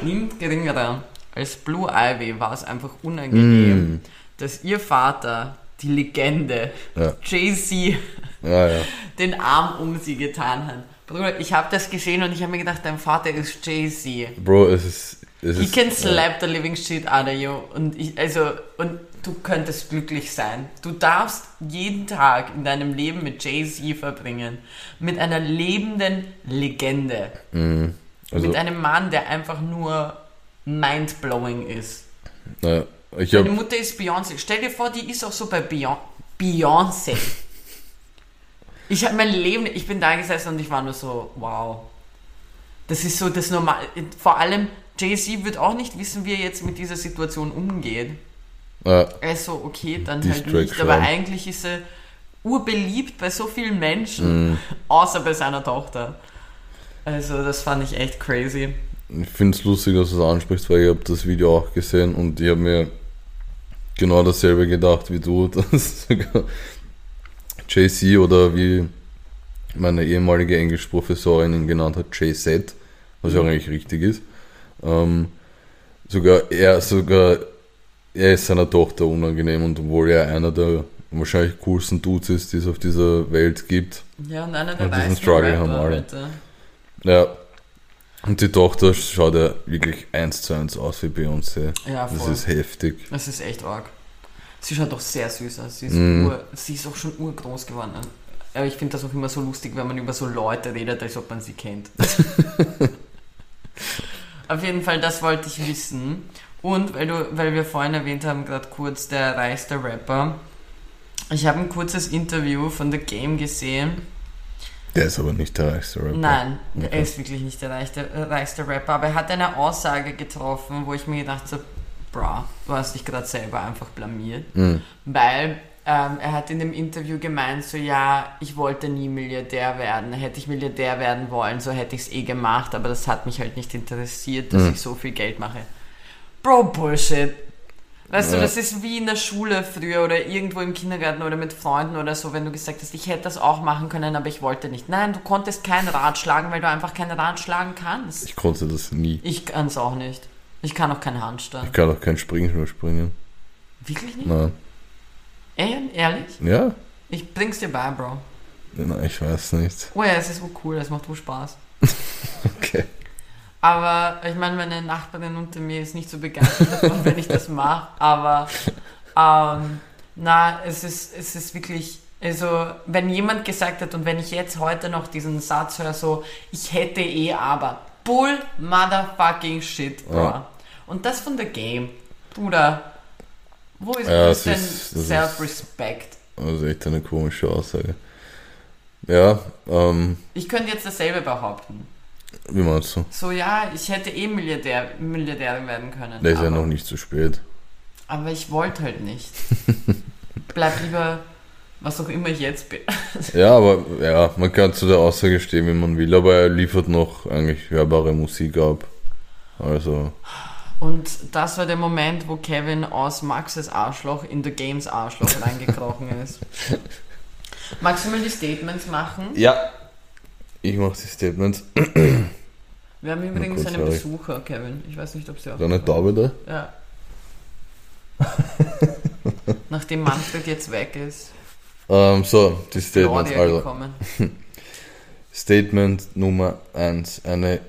niemand geringerer als Blue Ivy war es einfach unangenehm, Mm. dass ihr Vater, die Legende, Ja. Jay-Z, Ja, ja. (laughs) den Arm um sie getan hat. Bruder, ich habe das gesehen und ich habe mir gedacht, dein Vater ist Jay-Z. Bro, es ist. Es He ist can slap the living shit out of you. Und ich, also, und du könntest glücklich sein. Du darfst jeden Tag in deinem Leben mit Jay-Z verbringen. Mit einer lebenden Legende. mm, also, mit einem Mann, der einfach nur mindblowing ist. naja, ich habe Mutter ist Beyoncé. Stell dir vor, die ist auch so bei Beyon- Beyoncé. Ich habe mein Leben, ich bin da gesessen und ich war nur so, wow. Das ist so das Normal. Vor allem, Jay-Z wird auch nicht wissen, wie er jetzt mit dieser Situation umgeht. äh, Er ist so, okay, dann halt nicht. Aber schreiben. eigentlich ist er urbeliebt bei so vielen Menschen, außer bei seiner Tochter. Also, das fand ich echt crazy. Ich finde es lustig, dass du es ansprichst, weil ich habe das Video auch gesehen und ich habe mir genau dasselbe gedacht wie du, (laughs) dass sogar JC oder wie meine ehemalige Englischprofessorin ihn genannt hat, JZ, was ja eigentlich richtig ist. Ähm, sogar er, sogar er ist seiner Tochter unangenehm und obwohl er einer der wahrscheinlich coolsten Dudes ist, die es auf dieser Welt gibt. Ja, und einer der Und diesen Struggle haben alle. Ja. Und die Tochter schaut ja wirklich eins zu eins aus wie Beyoncé. Ja, Das voll. ist heftig. Das ist echt arg. Sie schaut doch sehr süß aus. Sie ist, Mhm. ur, sie ist auch schon urgroß geworden. Aber ich finde das auch immer so lustig, wenn man über so Leute redet, als ob man sie kennt. (laughs) Auf jeden Fall, das wollte ich wissen. Und weil, du, weil wir vorhin erwähnt haben, gerade kurz der reichste Rapper. Ich habe ein kurzes Interview von The Game gesehen. Der ist aber nicht der reichste Rapper. Nein, Okay. er ist wirklich nicht der reichste, äh, reichste Rapper, aber er hat eine Aussage getroffen, wo ich mir gedacht habe, bra, du hast dich gerade selber einfach blamiert. Mhm. Weil ähm, er hat in dem Interview gemeint, so ja, ich wollte nie Milliardär werden. Hätte ich Milliardär werden wollen, so hätte ich es eh gemacht, aber das hat mich halt nicht interessiert, dass Mhm. ich so viel Geld mache. Bro, Bullshit. Weißt du, Ja. das ist wie in der Schule früher oder irgendwo im Kindergarten oder mit Freunden oder so, wenn du gesagt hast, ich hätte das auch machen können, aber ich wollte nicht. Nein, du konntest kein Rad schlagen, weil du einfach kein Rad schlagen kannst. Ich konnte das nie. Ich kann es auch nicht. Ich kann auch keinen Handstand. Ich kann auch kein Springen springen. Wirklich nicht? Nein. Ey, ehrlich? Ja? Ich bring's dir bei, Bro. Nein, ich weiß nicht. Oh ja, es ist so cool, es macht wohl Spaß. (laughs) Okay. Aber ich meine, meine Nachbarin unter mir ist nicht so begeistert davon, (laughs) wenn ich das mache. Aber ähm, na, es ist, es ist wirklich, also wenn jemand gesagt hat und wenn ich jetzt heute noch diesen Satz höre, so, ich hätte eh aber, Bull motherfucking shit, bro. Ja. Und das von der Game, Bruder, wo ist, Ja, ist denn Self-Respect? Das ist echt eine komische Aussage. Ja, ähm, Ich könnte jetzt dasselbe behaupten. Wie meinst du? So, ja, ich hätte eh Milliardär, Milliardärin werden können. Der ist ja noch nicht zu spät. Aber ich wollte halt nicht. (laughs) Bleib lieber, was auch immer ich jetzt bin. (laughs) Ja, aber ja, man kann zu der Aussage stehen, wie man will, aber er liefert noch eigentlich hörbare Musik ab. Also, Und das war der Moment, wo Kevin aus Maxes Arschloch in The Games Arschloch (laughs) reingekrochen ist. Magst du mal die Statements machen? ja. Ich mache die Statements. Wir haben übrigens kurz, einen. Besucher, Kevin. Ich weiß nicht, ob sie auch. Ist eine Taube da? Ja. (laughs) Nachdem Manfred jetzt weg ist, Ähm, so, die Statements. Claudia Also, gekommen. (laughs) Statement Nummer 1. Eine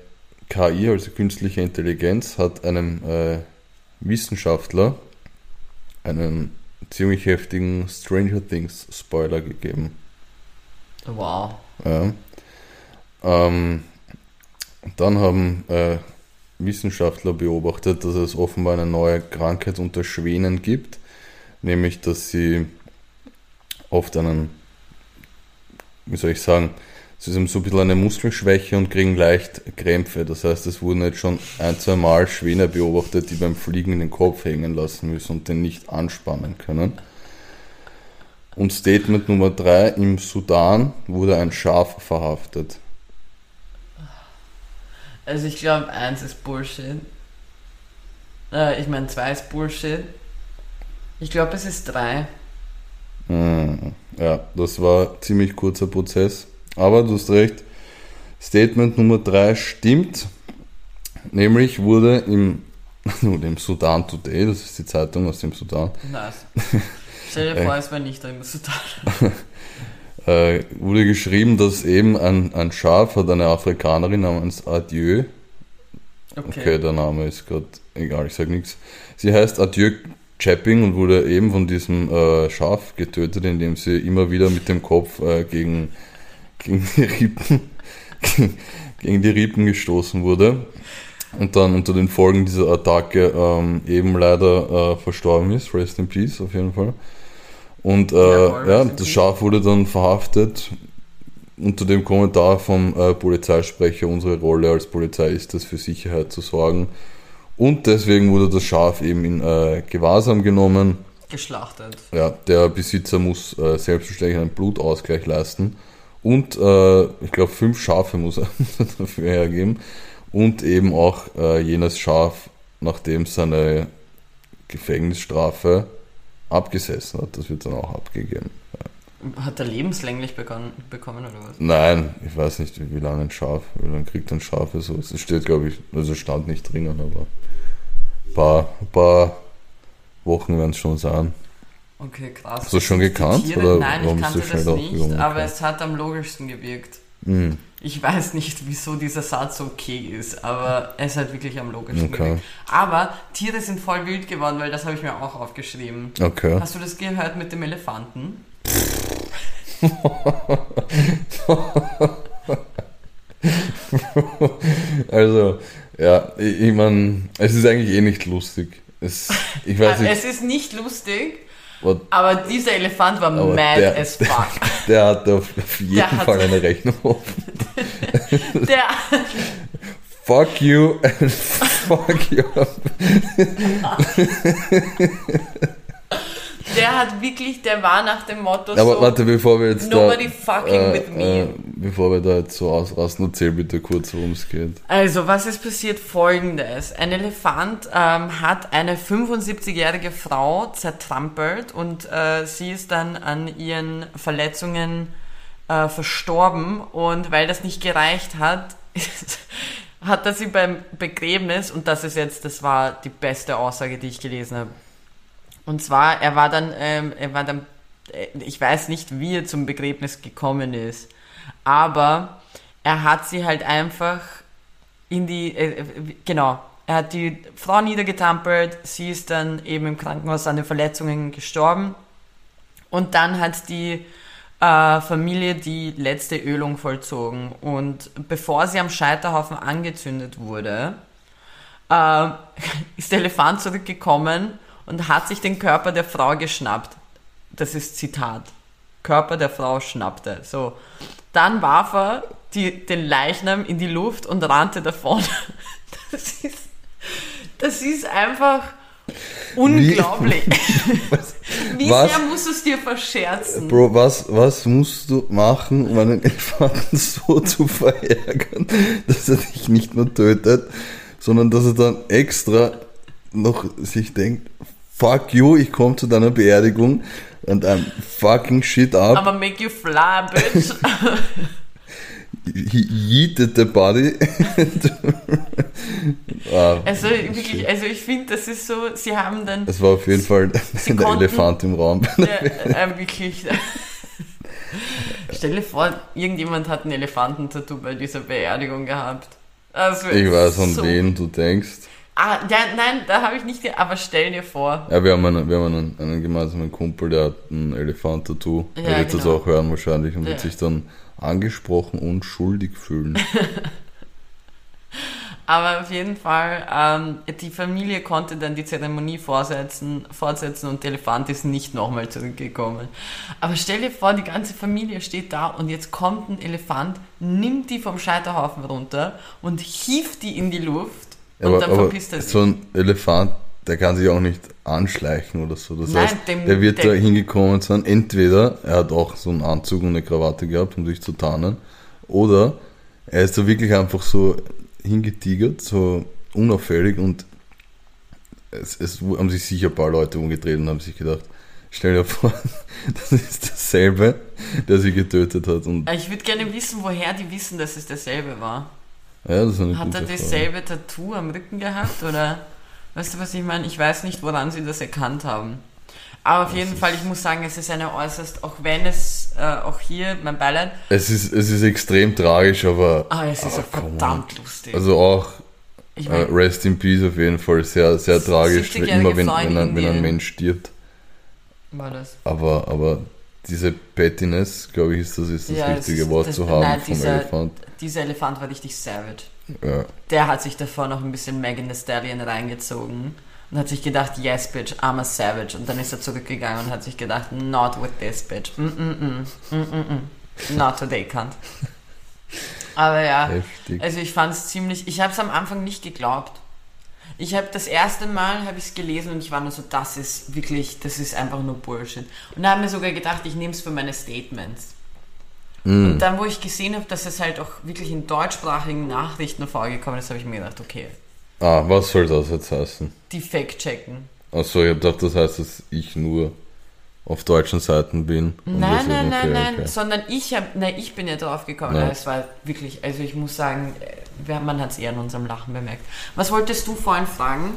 KI, also künstliche Intelligenz, hat einem äh, Wissenschaftler einen ziemlich heftigen Stranger Things Spoiler gegeben. Wow. Ja. Ähm, dann haben äh, Wissenschaftler beobachtet, dass es offenbar eine neue Krankheit unter Schwänen gibt, nämlich dass sie oft einen, wie soll ich sagen, sie haben so ein bisschen eine Muskelschwäche und kriegen leicht Krämpfe. Das heißt, es wurden jetzt schon ein, zwei Mal Schwäne beobachtet, die beim Fliegen den Kopf hängen lassen müssen und den nicht anspannen können. Und Statement Nummer drei, im Sudan wurde ein Schaf verhaftet. Also ich glaube, eins ist Bullshit. Äh, ich meine, zwei ist Bullshit. Ich glaube, es ist drei. Hm, Ja, das war ziemlich kurzer Prozess. Aber du hast recht, Statement Nummer drei stimmt. Nämlich wurde im, (laughs) im Sudan Today, das ist die Zeitung aus dem Sudan, Nice. Stell dir (laughs) vor, es wäre nicht im Sudan. (laughs) äh, wurde geschrieben, dass eben ein, ein Schaf hat eine Afrikanerin namens Adieu Okay. Okay, der Name ist gerade egal, ich sag nichts. Sie heißt Adieu Chapping und wurde eben von diesem äh, Schaf getötet, indem sie immer wieder mit dem Kopf äh, gegen, gegen die Rippen (laughs) gegen die Rippen gestoßen wurde und dann unter den Folgen dieser Attacke ähm, eben leider äh, verstorben ist. Rest in Peace auf jeden Fall. Und äh, Ja, ja, das. Schaf wurde dann verhaftet unter dem Kommentar vom äh, Polizeisprecher, unsere Rolle als Polizei ist es, für Sicherheit zu sorgen. Und deswegen wurde das Schaf eben in äh, Gewahrsam genommen. Geschlachtet. Ja, der Besitzer muss äh, selbstverständlich einen Blutausgleich leisten. Und äh, ich glaube, fünf Schafe muss er (laughs) dafür hergeben. Und eben auch äh, jenes Schaf, nachdem seine Gefängnisstrafe abgesessen hat. Das wird dann auch abgegeben. Hat er lebenslänglich begonnen, bekommen oder was? Nein, ich weiß nicht, wie, wie lange ein Schaf, wie lange kriegt ein Schaf so. Es steht, glaube ich, also stand nicht drinnen, aber ein paar, ein paar Wochen werden es schon sein. Okay, krass. Hast du das schon gekannt, Tiere- oder Nein, ich kannte das schnell nicht, aber es hat am logischsten gewirkt. Mhm. Ich weiß nicht, wieso dieser Satz okay ist, aber es hat wirklich am logischsten Okay. Aber Tiere sind voll wild geworden, weil das habe ich mir auch aufgeschrieben. Okay. Hast du das gehört mit dem Elefanten? (laughs) Also, ja, ich, meine, es ist eigentlich eh nicht lustig. Es, ich weiß Äh, nicht, Es ist nicht lustig, was, aber dieser Elefant war Aber mad der- as fuck. (laughs) der hat auf, jeden Der hat- Fall eine Rechnung offen. (laughs) Der, Fuck you and (laughs) fuck you. Der hat wirklich, der war nach dem Motto Aber so, warte, bevor wir jetzt Nobody da, fucking with me. Äh, bevor wir da jetzt so ausrasten, erzähl bitte kurz, worum es geht. Also, was ist passiert? Folgendes. Ein Elefant ähm, hat eine 75-jährige Frau zertrampelt und äh, sie ist dann an ihren Verletzungen äh, verstorben. Und weil das nicht gereicht hat, (laughs) hat er sie beim Begräbnis, und das ist jetzt, das war die beste Aussage, die ich gelesen habe. Und zwar, er war dann, ähm, er war dann, äh, ich weiß nicht, wie er zum Begräbnis gekommen ist, aber er hat sie halt einfach in die, äh, äh, genau, er hat die Frau niedergetampelt, sie ist dann eben im Krankenhaus an den Verletzungen gestorben und dann hat die äh, Familie die letzte Ölung vollzogen. Und bevor sie am Scheiterhaufen angezündet wurde, äh, (laughs) ist der Elefant zurückgekommen und hat sich den Körper der Frau geschnappt. Das ist Zitat. Körper der Frau schnappte. So. Dann warf er die, den Leichnam in die Luft und rannte davon. (laughs) Das ist, das ist einfach unglaublich. (laughs) Wie, Was? sehr musst du es dir verscherzen? Bro, was, was musst du machen, um einen Elefanten (laughs) so zu verärgern, dass er dich nicht nur tötet, sondern dass er dann extra noch sich denkt, fuck you, ich komme zu deiner Beerdigung und I'm fucking shit up. Aber make you fly, bitch. he (laughs) yeeted the body. (laughs) ah, Also wirklich, also ich finde, das ist so, sie haben dann das war auf jeden Fall Sie (laughs) der konnten- Elefant im Raum. äh, äh, wirklich. Stell dir vor, irgendjemand hat ein Elefantentattoo bei dieser Beerdigung gehabt. Wär Ich weiß, an so- wen du denkst. Ah, ja, nein, da habe ich nicht, aber stell dir vor. Ja, wir haben einen, wir haben einen, einen gemeinsamen Kumpel, der hat ein Elefant-Tattoo. Ja, der wird das genau. auch hören wahrscheinlich und Ja. wird sich dann angesprochen und schuldig fühlen. (laughs) Aber auf jeden Fall, ähm, die Familie konnte dann die Zeremonie fortsetzen, fortsetzen und der Elefant ist nicht nochmal zurückgekommen. Aber stell dir vor, die ganze Familie steht da und jetzt kommt ein Elefant, nimmt die vom Scheiterhaufen runter und hieft die in die Luft und aber dann verpisst er sich. so ein Elefant, der kann sich auch nicht anschleichen oder so. Das Nein, heißt, dem- der wird dem- da hingekommen sein. Entweder er hat auch so einen Anzug und eine Krawatte gehabt, um sich zu tarnen, oder er ist da wirklich einfach so hingetigert, so unauffällig und es, es haben sich sicher ein paar Leute umgedreht und haben sich gedacht, stell dir vor, (laughs) das ist derselbe, der sie getötet hat. Und Ich würde gerne wissen, woher die wissen, dass es derselbe war. Ja, das ist eine Hat er Frage. dasselbe Tattoo am Rücken gehabt oder weißt du was ich meine? Ich weiß nicht, woran sie das erkannt haben. Aber auf jeden Fall, ich muss sagen, es ist eine äußerst, auch wenn es äh, auch hier mein Beileid, Es ist, es ist extrem tragisch, aber ah, es ist aber auch verdammt lustig. Also auch ich äh, meine, Rest in Peace auf jeden Fall, sehr, sehr tragisch, 70-jährige immer wenn, wenn, ein, wenn ein. Mensch stirbt. war das. Aber, aber diese Pettiness, glaube ich, ist das, ist das Ja, das richtige ist- Wort das- zu haben nein, vom dieser- Elefant. Dieser Elefant war richtig savage. Ja. Der hat sich davor noch ein bisschen Megan Thee Stallion reingezogen und hat sich gedacht, yes, bitch, I'm a savage. Und dann ist er zurückgegangen und hat sich gedacht, not with this, bitch. Mm, mm, mm, mm, mm, mm. Not today, cunt. Aber ja, Heftig. also ich fand es ziemlich, ich habe es am Anfang nicht geglaubt. Ich habe das erste Mal habe ich es gelesen und ich war nur so, das ist wirklich, das ist einfach nur Bullshit. Und da habe mir sogar gedacht, ich nehme es für meine Statements. Und dann, wo ich gesehen habe, dass es halt auch wirklich in deutschsprachigen Nachrichten vorgekommen ist, habe ich mir gedacht, okay, Ah, was soll das jetzt heißen? die fact-checken. Achso, ich hab gedacht, das heißt, dass ich nur auf deutschen Seiten bin. Nein, nein, okay, nein, nein, okay. sondern ich habe, nein, ich bin ja drauf gekommen. Ja. Es war wirklich, also ich muss sagen, äh, man hat es eher in unserem Lachen bemerkt. Was wolltest du vorhin fragen?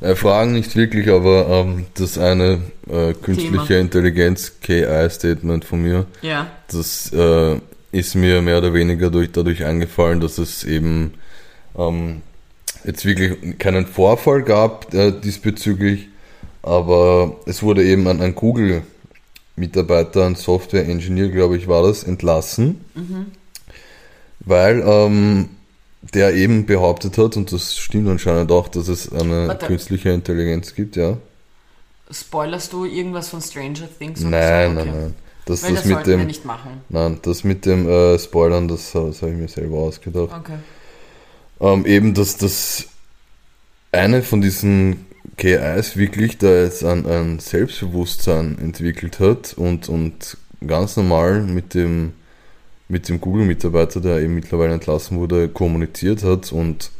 Äh, Fragen nicht wirklich, aber ähm, das eine äh, künstliche Thema. Intelligenz KI-Statement von mir, Ja. das äh, ist mir mehr oder weniger durch, dadurch eingefallen, dass es eben ähm, jetzt wirklich keinen Vorfall gab äh, diesbezüglich, aber es wurde eben ein, ein Google-Mitarbeiter, ein Software-Engineer, glaube ich, war das, entlassen, weil ähm, der eben behauptet hat, und das stimmt anscheinend auch, dass es eine Warte. künstliche Intelligenz gibt, ja. Spoilerst du irgendwas von Stranger Things? oder Nein, so? nein, Okay. nein. Das, Weil das das mit sollten wir dem, nicht machen. nein, das mit dem äh, Spoilern, das, das habe ich mir selber ausgedacht. Okay. Ähm, eben, dass das eine von diesen KIs wirklich da jetzt ein, ein Selbstbewusstsein entwickelt hat und, und ganz normal mit dem, mit dem Google-Mitarbeiter, der eben mittlerweile entlassen wurde, kommuniziert hat und,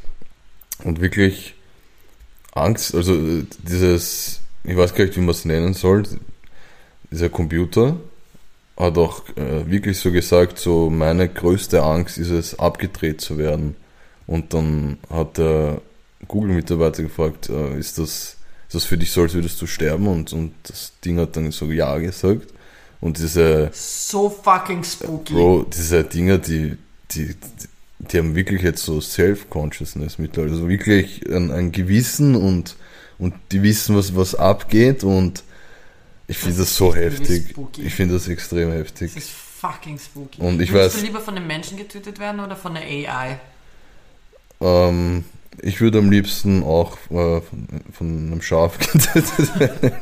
und wirklich Angst, also dieses, ich weiß gar nicht, wie man es nennen soll, dieser Computer hat auch äh, wirklich so gesagt, so meine größte Angst ist es, abgedreht zu werden. Und dann hat der Google-Mitarbeiter gefragt, äh, ist, das, ist das für dich so, als würdest du sterben? Und, und das Ding hat dann so Ja gesagt. Und diese, So fucking spooky. Bro, diese Dinger, die, die, die haben wirklich jetzt so Self-Consciousness mittlerweile. Also wirklich ein, ein Gewissen und, und die wissen, was, was abgeht und ich finde das so ist irgendwie heftig. spooky. Ich finde das extrem heftig. Das ist fucking spooky. Und ich Würdest weiß- du lieber von einem Menschen getötet werden oder von einer AI? Ähm, ich würde am liebsten auch äh, von, einem Schaf (laughs) getötet werden.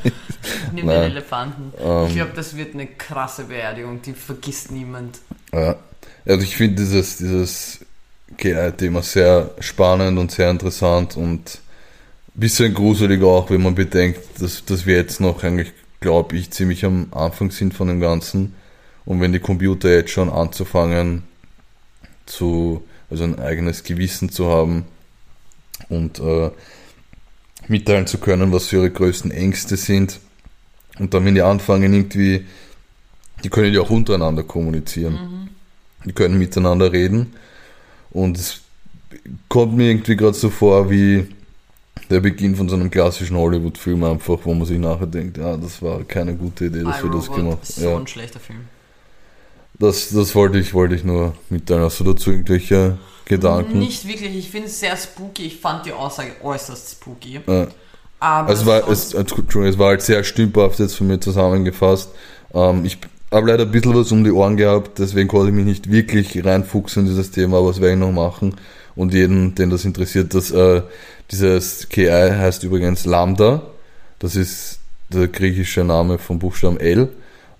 Nimm den Elefanten. Ähm. ich glaube, das wird eine krasse Beerdigung, die vergisst niemand. Ja. Also ich finde dieses, dieses KI-Thema sehr spannend und sehr interessant und ein bisschen gruselig auch, wenn man bedenkt, dass, dass wir jetzt noch eigentlich, glaube ich, ziemlich am Anfang sind von dem Ganzen. Und wenn die Computer jetzt schon anzufangen, zu, also ein eigenes Gewissen zu haben und äh, mitteilen zu können, was ihre größten Ängste sind. Und dann, wenn die anfangen, irgendwie, die können ja auch untereinander kommunizieren. Die können miteinander reden. Und es kommt mir irgendwie gerade so vor wie der Beginn von so einem klassischen Hollywood-Film einfach, wo man sich nachher denkt, ja, das war keine gute Idee, dass wir das iRobot gemacht ist haben. so Ja. ein schlechter Film. Das, das wollte ich, wollte ich nur mitteilen. Hast du dazu irgendwelche Gedanken? Nicht wirklich, ich finde es sehr spooky. Ich fand die Aussage äußerst spooky. Äh, Aber also es war, es, äh, Entschuldigung, es war halt sehr stümperhaft jetzt von mir zusammengefasst. Ähm, ich habe leider ein bisschen was um die Ohren gehabt, deswegen konnte ich mich nicht wirklich reinfuchsen in dieses Thema, aber das werde ich noch machen. Und jeden, den das interessiert, das, äh, dieses KI heißt übrigens Lambda. Das ist der griechische Name vom Buchstaben L.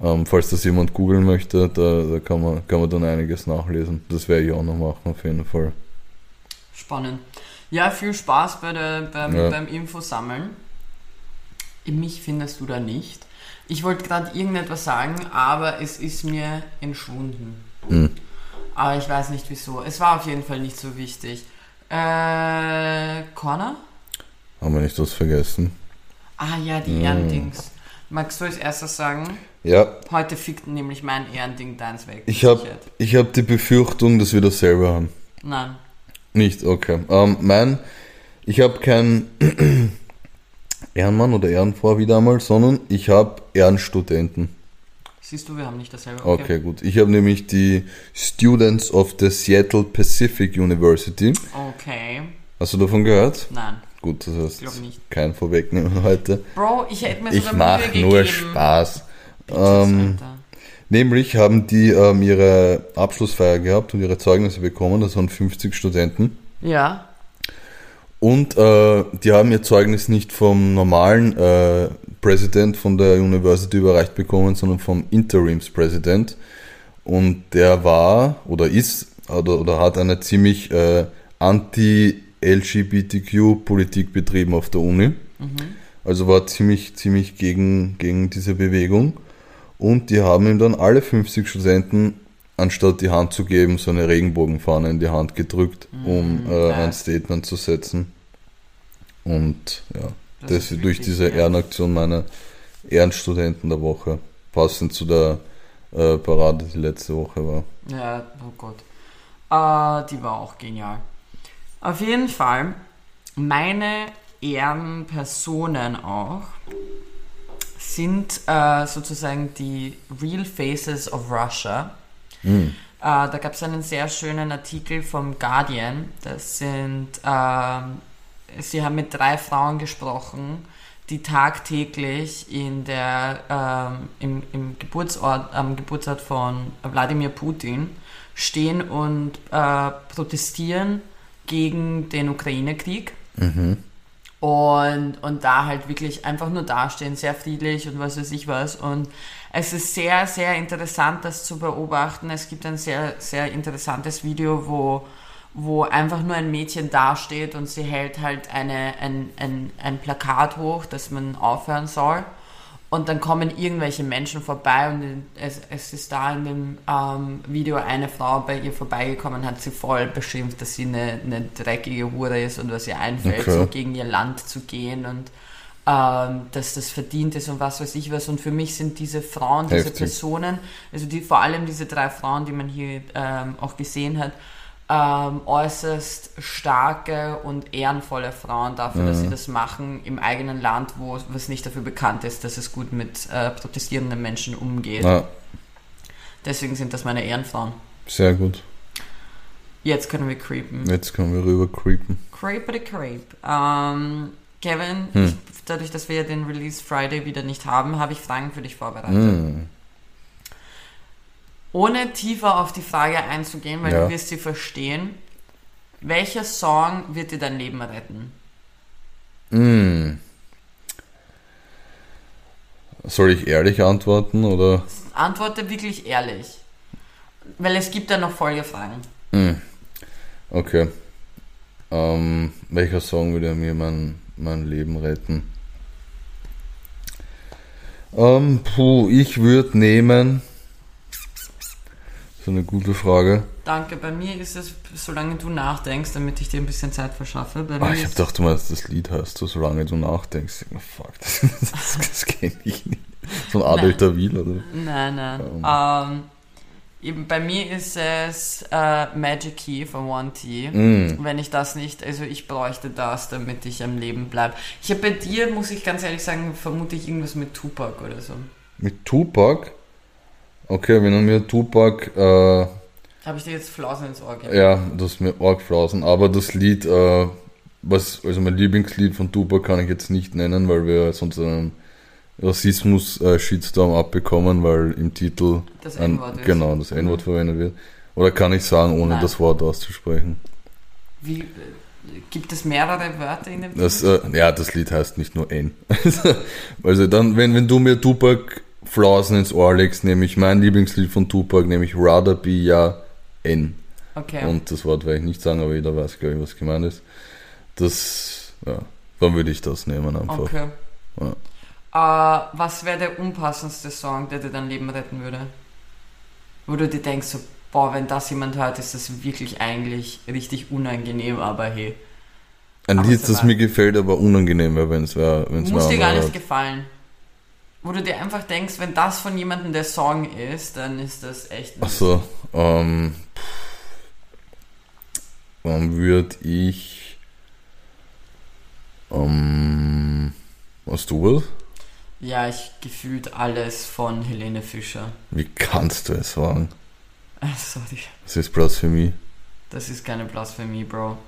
Ähm, falls das jemand googeln möchte, da, da kann, man, kann man dann einiges nachlesen. Das werde ich auch noch machen, auf jeden Fall. Spannend. Ja, viel Spaß bei der, beim, Ja. beim Infosammeln. Mich findest du da nicht. Ich wollte gerade irgendetwas sagen, aber es ist mir entschwunden. Hm. Aber ich weiß nicht wieso. Es war auf jeden Fall nicht so wichtig. Äh, Connor? Haben wir nicht was vergessen? Ah ja, die Hm. Ehrendings. Magst du als erstes sagen? Ja, Heute fickt nämlich mein Ehrending deins weg. Ich habe ich hab die Befürchtung, dass wir das selber haben. Nein. Nicht, okay. Ähm, mein, ich habe keinen (clears throat) Ehrenmann oder Ehrenfrau wie damals, sondern ich habe Ehrenstudenten. Siehst du, wir haben nicht dasselbe. Okay, gut. Ich habe nämlich die Students of the Seattle Pacific University. Okay. Hast du davon gehört? Nein. Gut, das heißt, kein Vorwegnehmen (laughs) heute. Bro, ich hätte mir Ich sogar mache Mühe nur. Spaß. Ähm. Nämlich haben die ähm, ihre Abschlussfeier gehabt und ihre Zeugnisse bekommen. Das waren 50 Studenten. Ja. Und äh, die haben ihr Zeugnis nicht vom normalen äh, President von der University überreicht bekommen, sondern vom Interims-Präsident. Und der war oder ist oder, oder hat eine ziemlich äh, anti-LGBTQ-Politik betrieben auf der Uni. Also war ziemlich, ziemlich gegen, gegen diese Bewegung. Und die haben ihm dann alle 50 Studenten anstatt die Hand zu geben, so eine Regenbogenfahne in die Hand gedrückt, um Mhm, äh, ein Statement zu setzen. Und ja, Das das, ist durch diese. Ehrenaktion meiner Ehrenstudenten der Woche, passend zu der äh, Parade, die letzte Woche war. Ja, oh Gott. Äh, die war auch genial. Auf jeden Fall, meine Ehrenpersonen auch sind äh, sozusagen die Real Faces of Russia. Äh, da gab es einen sehr schönen Artikel vom Guardian. Das sind, ähm, sie haben mit drei Frauen gesprochen, die tagtäglich in der, ähm, im, im Geburtsort, am Geburtsort von Wladimir Putin stehen und äh, protestieren gegen den Ukraine-Krieg. Und, und da halt wirklich einfach nur dastehen, sehr friedlich und was weiß ich was. Und es ist sehr, sehr interessant, das zu beobachten. Es gibt ein sehr, sehr interessantes Video, wo, wo einfach nur ein Mädchen dasteht und sie hält halt eine, ein, ein, ein Plakat hoch, dass man aufhören soll. Und dann kommen irgendwelche Menschen vorbei und es, es ist da in dem ähm, Video eine Frau bei ihr vorbeigekommen, hat sie voll beschimpft, dass sie eine, eine dreckige Hure ist und was ihr einfällt, Okay. so gegen ihr Land zu gehen und ähm, dass das verdient ist und was weiß ich was. Und für mich sind diese Frauen, diese Heftig. Personen, also die vor allem diese drei Frauen, die man hier ähm, auch gesehen hat, ähm, äußerst starke und ehrenvolle Frauen dafür, dass sie das machen im eigenen Land, wo was nicht dafür bekannt ist, dass es gut mit äh, protestierenden Menschen umgeht. Ja, Deswegen sind das meine Ehrenfrauen. sehr gut. Jetzt können wir creepen. Jetzt können wir rüber creepen. Creepity creep. Ähm, Kevin, Hm. ich, dadurch, dass wir ja den Release Friday wieder nicht haben, habe ich Fragen für dich vorbereitet. Hm. Ohne tiefer auf die Frage einzugehen, weil Ja. du wirst sie verstehen. Welcher Song wird dir dein Leben retten? Hm. Soll ich ehrlich antworten oder? Antworte wirklich ehrlich. Weil es gibt da noch Folgefragen. Hm. Okay. Ähm, welcher Song würde mir mein, mein Leben retten? Ähm, puh, ich würde nehmen. So eine gute Frage. Danke, bei mir ist es, solange du nachdenkst, damit ich dir ein bisschen Zeit verschaffe. Bei Ah, mir ich hab gedacht, du meinst das Lied heißt so, solange du nachdenkst. Ich Fuck, das, (laughs) das, das kenne ich nicht. So ein Adel Tawil, oder? Nein, nein. Ähm, eben bei mir ist es äh, Magic Key von One T. Mm. Wenn ich das nicht, also ich bräuchte das, damit ich am Leben bleibe. Ich habe bei dir, muss ich ganz ehrlich sagen, vermute ich irgendwas mit Tupac oder so. Mit Tupac? Okay, wenn er mir Tupac, äh, Habe ich dir jetzt Flausen ins Ohr gegeben? ja, das ist mir arg flausen, aber das Lied, äh, was, also mein Lieblingslied von Tupac kann ich jetzt nicht nennen, weil wir sonst einen Rassismus-Shitstorm abbekommen, weil im Titel Das ein, N-Wort ist. genau, das N-Wort verwendet wird. Oder kann ich sagen, ohne Nein. das Wort auszusprechen? Wie, äh, gibt es mehrere Wörter in dem Das, äh, ja, das Lied heißt nicht nur N. (laughs) also dann, wenn, wenn du mir Tupac Flausen ins Ohr legst, nehme ich mein Lieblingslied von Tupac, nämlich Rather Be Ja N. Okay. Und das Wort werde ich nicht sagen, aber jeder weiß, glaube ich, was gemeint ist. Das, ja, dann würde ich das nehmen einfach. Okay. Ja. Äh, was wäre der unpassendste Song, der dir dein Leben retten würde? Wo du dir denkst, so, boah, wenn das jemand hört, ist das wirklich eigentlich richtig unangenehm, aber hey. Ein Lied, das mir gefällt, aber unangenehm wäre, wenn es wäre. Muss dir gar nicht gefallen. Wo du dir einfach denkst, wenn das von jemandem der Song ist, dann ist das echt. Ach so, ähm, dann würde ich, ähm, hast du was? Ja, ich gefühlt alles von Helene Fischer. Wie kannst du es sagen? Sorry, Das ist Blasphemie. das ist keine Blasphemie, Bro.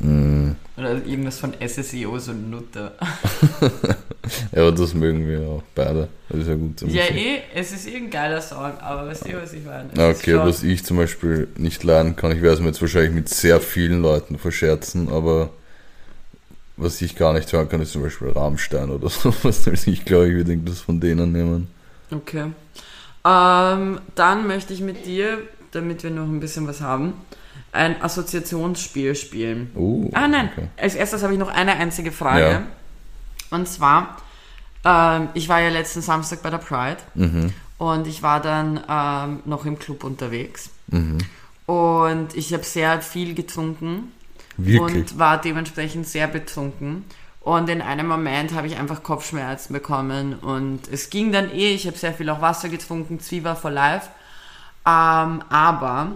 Mm. Oder irgendwas von SSEO, so Nutter. (laughs) Ja, aber das mögen wir auch beide. Das ist ja gut. Ja, eh, es ist eh ein geiler Song, aber weißt du, was ich meine? Es Okay, was ich zum Beispiel nicht leiden kann, ich werde es mir jetzt wahrscheinlich mit sehr vielen Leuten verscherzen, aber was ich gar nicht hören kann, ist zum Beispiel Rammstein oder (laughs) sowas. Also ich glaube, ich würde irgendwas von denen nehmen. Okay. Ähm, dann möchte ich mit dir, damit wir noch ein bisschen was haben, ein Assoziationsspiel spielen. Oh, Ah nein, okay. als erstes habe ich noch eine einzige Frage. Ja. Und zwar, ähm, ich war ja letzten Samstag bei der Pride Mhm. Und ich war dann ähm, noch im Club unterwegs. Mhm. Und ich habe sehr viel getrunken. Wirklich? Und war dementsprechend sehr betrunken. Und in einem Moment habe ich einfach Kopfschmerzen bekommen. Und es ging dann eh. Ich habe sehr viel auch Wasser getrunken. Zwieber for life. Ähm, aber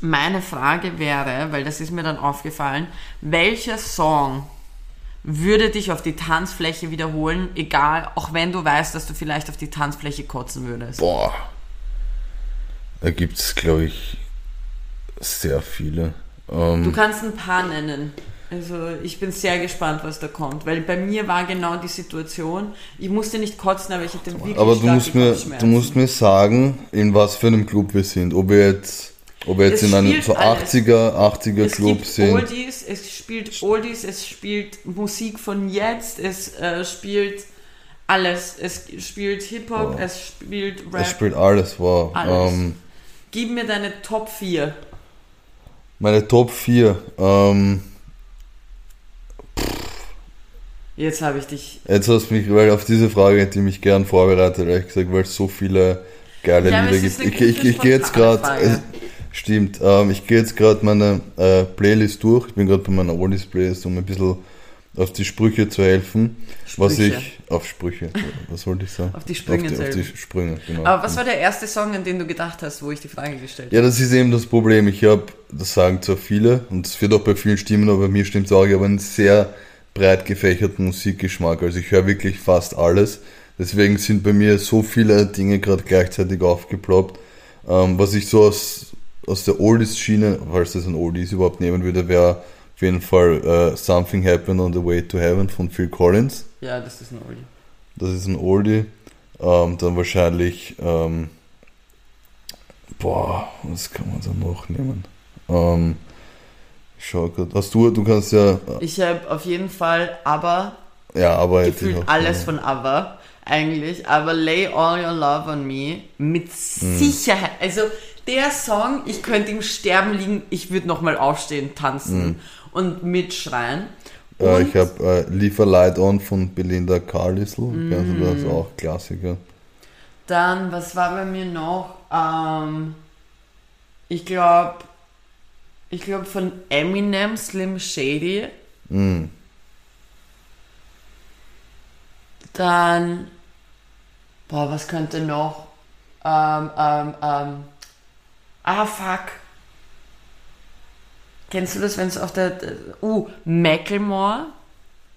meine Frage wäre, weil das ist mir dann aufgefallen, welcher Song würde dich auf die Tanzfläche wiederholen, egal, auch wenn du weißt, dass du vielleicht auf die Tanzfläche kotzen würdest? Boah. Da gibt es, glaube ich, sehr viele. Ähm, Du kannst ein paar nennen. Also ich bin sehr gespannt, was da kommt, weil bei mir war genau die Situation, ich musste nicht kotzen, aber ich hatte wirklich aber du musst, mir, du musst mir sagen, in was für einem Club wir sind. Ob wir jetzt, ob wir jetzt Es in einem so alles. 80er, 80er es Club sind. Oldies, es spielt Oldies, es spielt Musik von jetzt, es äh, spielt alles. Es spielt Hip-Hop, Oh. es spielt Rap. Es spielt alles, wow. Alles. Ähm, Gib mir deine Top 4. meine Top 4. Ähm, Jetzt habe ich dich. jetzt hast du mich, weil auf diese Frage hätte ich mich gern vorbereitet, ehrlich gesagt, weil es so viele geile Ja, Lieder gibt. Ich, ich, ich gehe jetzt gerade. Stimmt, ähm, ich gehe jetzt gerade meine äh, Playlist durch. Ich bin gerade bei meiner Oldies-Playlist, um ein bisschen auf die Sprüche zu helfen. Was Sprüche. ich, auf Sprüche, was wollte ich sagen? Auf die Sprünge auf die, auf die. Sprünge, genau. Aber was war der erste Song, an den du gedacht hast, wo ich die Frage gestellt Ja, das ist eben das Problem. Ich habe, das sagen zwar viele, und es wird auch bei vielen stimmen, aber bei mir stimmt es auch, ich habe einen sehr breit gefächerten Musikgeschmack. Also ich höre wirklich fast alles. Deswegen sind bei mir so viele Dinge gerade gleichzeitig aufgeploppt. Ähm, was ich so aus, aus der Oldies-Schiene, falls das ein Oldies überhaupt nehmen würde, wäre auf jeden Fall äh, Something Happened on the Way to Heaven von Phil Collins. Ja, das ist ein Oldie. Das ist ein Oldie. Ähm, dann wahrscheinlich, ähm, boah, was kann man da noch nehmen? Ähm, ich schau grad. Hast du, du kannst ja, Ich habe auf jeden Fall aber ja, aber gefühlt alles von ABBA eigentlich, aber Lay All Your Love on Me mit Hm. Sicherheit. Also der Song, ich könnte im Sterben liegen, ich würde nochmal aufstehen, tanzen und mitschreien. Äh, Und ich habe äh, Leave a Light On von Belinda Carlisle. Kennst du das auch? Klassiker. dann, was war bei mir noch? Ähm, ich glaube, ich glaube von Eminem, Slim Shady. Mm. Dann, boah, was könnte noch? Ähm, ähm, ähm, ah, fuck. Kennst du das, wenn es auf der, uh, Macklemore?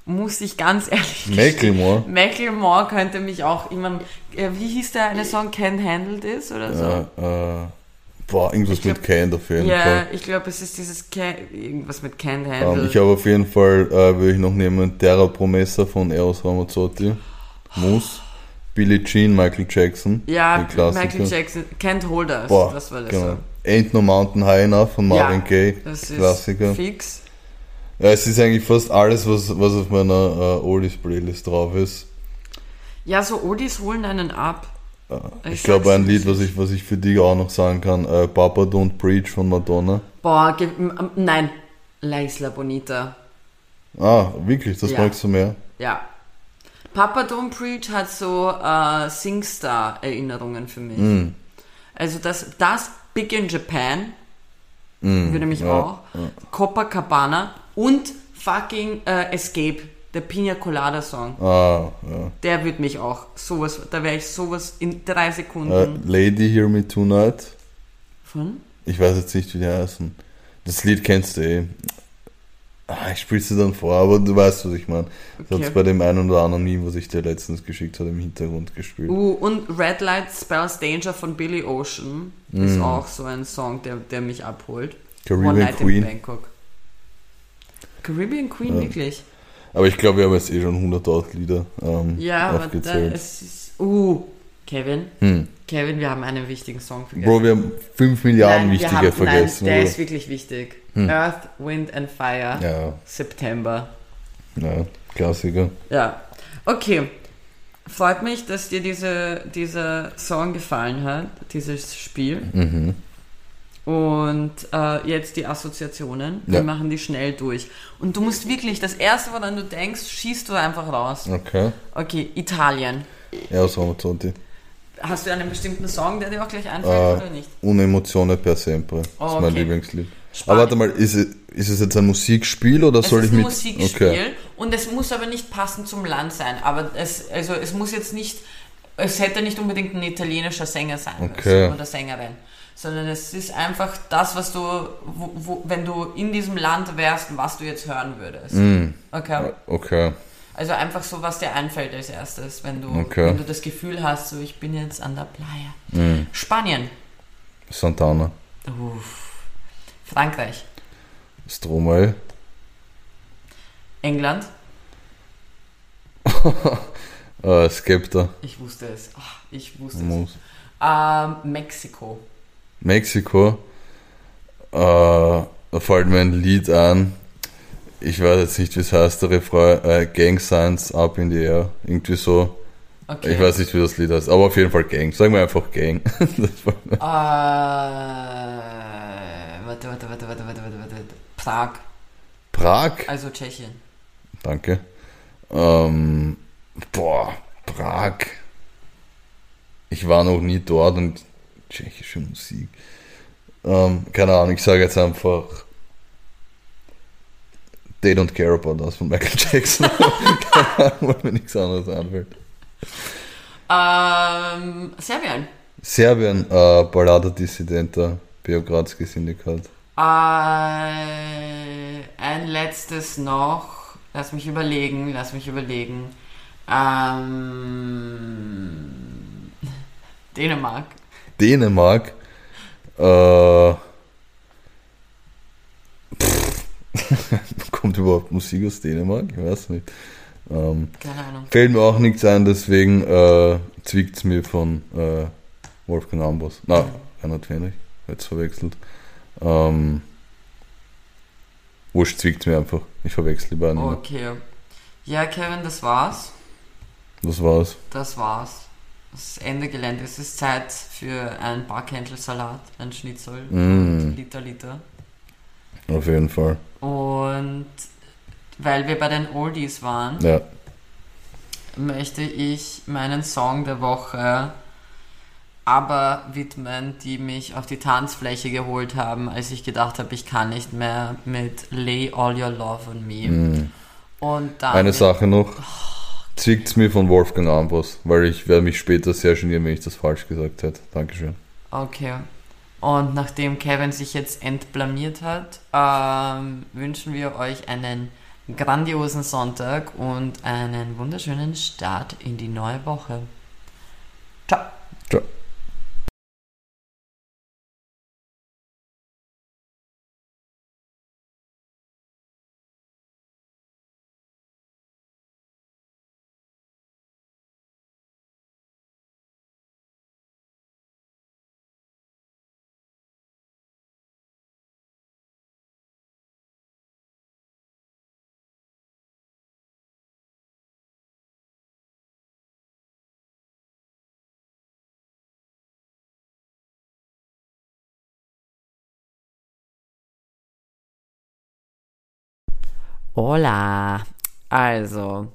Muss ich ganz ehrlich Macklemore? Macklemore könnte mich auch immer, äh, wie hieß der eine Song, Can't Handle This oder so? Ja, äh, boah, irgendwas glaub- mit Kind auf jeden Ja, Fall. ich glaube, es ist dieses, Can, irgendwas mit Ähm, Handle. ich habe auf jeden Fall, äh, würde ich noch nehmen, Terra Promessa von Eros Ramazzotti. Moose. Billie Jean, Michael Jackson. ja. Michael Jackson, Can't Hold Us, Boah, das war das genau. Song. Ain't No Mountain High Enough von Marvin Ja, Gaye. Das ist Klassiker. fix. Ja, es ist eigentlich fast alles, was, was auf meiner äh, Oldies-Playlist drauf ist. Ja, so Oldies holen einen ab. Äh, Ich ich glaube, ein Lied, was ich, was ich für dich auch noch sagen kann, äh, Papa Don't Preach von Madonna. Boah, nein, La Isla Bonita. Ah, wirklich, das Ja. magst du mehr? Ja. Papa Don't Preach hat so äh, Singstar-Erinnerungen für mich. Mm, Also das, das Big in Japan mm, würde mich ja, auch. ja. Copacabana und fucking äh, Escape, der Pina Colada Song. Ah, ja. Der würde mich auch sowas, da wäre ich sowas in drei Sekunden Lady Hear Me Tonight. von. Ich weiß jetzt nicht, wie die heißen. Das Lied kennst du eh. Ah, ich spiel's dir dann vor, aber du weißt, was ich meine. Das Okay. hat's bei dem einen oder anderen Meme, was ich dir letztens geschickt habe, im Hintergrund gespielt. Uh, und Red Light Spells Danger von Billy Ocean ist auch so ein Song, der, der mich abholt. One Mm. Caribbean Night in Queen. Bangkok. Caribbean Queen, Ja. wirklich? Aber ich glaube, wir haben jetzt eh schon 100.000 Lieder ähm, Ja, aber da, aufgezählt. es ist. Uh, Kevin. Hm. Kevin, wir haben einen wichtigen Song vergessen. Bro, wir haben 5 Milliarden Nein, wichtige haben, vergessen. Nein, der oder? ist wirklich wichtig. Hm. Earth, Wind and Fire, ja, September. ja, Klassiker. Ja, okay. Freut mich, dass dir diese, dieser Song gefallen hat, dieses Spiel. Mhm. Und äh, jetzt die Assoziationen. Wir Ja. machen die schnell durch. Und du musst wirklich, das erste, woran du denkst, schießt du einfach raus. Okay. Okay, Italien. Ja, wir Zonti? Hast du einen bestimmten Song, der dir auch gleich Äh, einfällt oder nicht? Unemozione per sempre. Das Oh, ist mein okay. Lieblingslied. Spanien. Aber warte mal, ist es, ist es jetzt ein Musikspiel oder Es soll ist ich ein mit. Musikspiel Okay. und es muss aber nicht passend zum Land sein. Aber es, also es muss jetzt nicht, es hätte nicht unbedingt ein italienischer Sänger sein Okay. müssen oder Sängerin. Sondern es ist einfach das, was du, wo, wo, wenn du in diesem Land wärst, was du jetzt hören würdest. Mm. Okay. Okay. Also einfach so, was dir einfällt als erstes, wenn du, Okay. wenn du das Gefühl hast, so ich bin jetzt an der Playa. Mm. Spanien. Santana. Uff. Frankreich. Stromae. England. (laughs) Äh, Skepta. Ich wusste es. Ach, ich wusste es. Muss. Ähm, Mexiko. Mexiko. Äh, da fällt mir ein Lied an. Ich weiß jetzt nicht, wie es heißt, der Refrain. Äh, Gang Signs Up in the Air. Irgendwie so. Okay. Ich weiß nicht, wie das Lied heißt. Aber auf jeden Fall Gang. Sagen wir einfach Gang. (laughs) Äh, warte, warte, warte, warte, warte, warte, warte. Prag, Prag. also Tschechien. Danke. Ähm, boah, Prag. Ich war noch nie dort und tschechische Musik. Ähm, keine Ahnung, ich sage jetzt einfach They Don't Care About Us von Michael (laughs) Jackson. keine Ahnung, weil mir nichts anderes einfällt. Ähm, Serbien. Serbien, äh, Ballada Dissidenta, Beogradski Syndikat. Äh, ein letztes noch. Lass mich überlegen, lass mich überlegen. Ähm, (laughs) Dänemark. Dänemark, äh, (laughs) kommt überhaupt Musik aus Dänemark? Ich weiß nicht. Ähm, Keine Ahnung. fällt mir auch nichts ein, deswegen äh, zwickt es mir von äh, Wolfgang Ambros. Na, Reinhard Fenrich, jetzt verwechselt. Ähm, Wurscht zwickt mir einfach. Ich verwechsel die beiden. Okay. Ja, Kevin, das war's. Das war's. Das war's. Das Ende Gelände. Es ist Zeit für ein Barkentelsalat, ein Schnitzel, Mm. Liter, Liter. Auf jeden Fall. Und weil wir bei den Oldies waren, Ja. möchte ich meinen Song der Woche aber widmen, die mich auf die Tanzfläche geholt haben, als ich gedacht habe, ich kann nicht mehr mit Lay All Your Love on Me. Mm. Und dann Eine Sache noch. Zwickt's mir von Wolfgang Ambros, weil ich werde mich später sehr genieren, wenn ich das falsch gesagt hätte. Dankeschön. Okay. Und nachdem Kevin sich jetzt entblamiert hat, ähm, wünschen wir euch einen grandiosen Sonntag und einen wunderschönen Start in die neue Woche. Ciao. Hola. Also,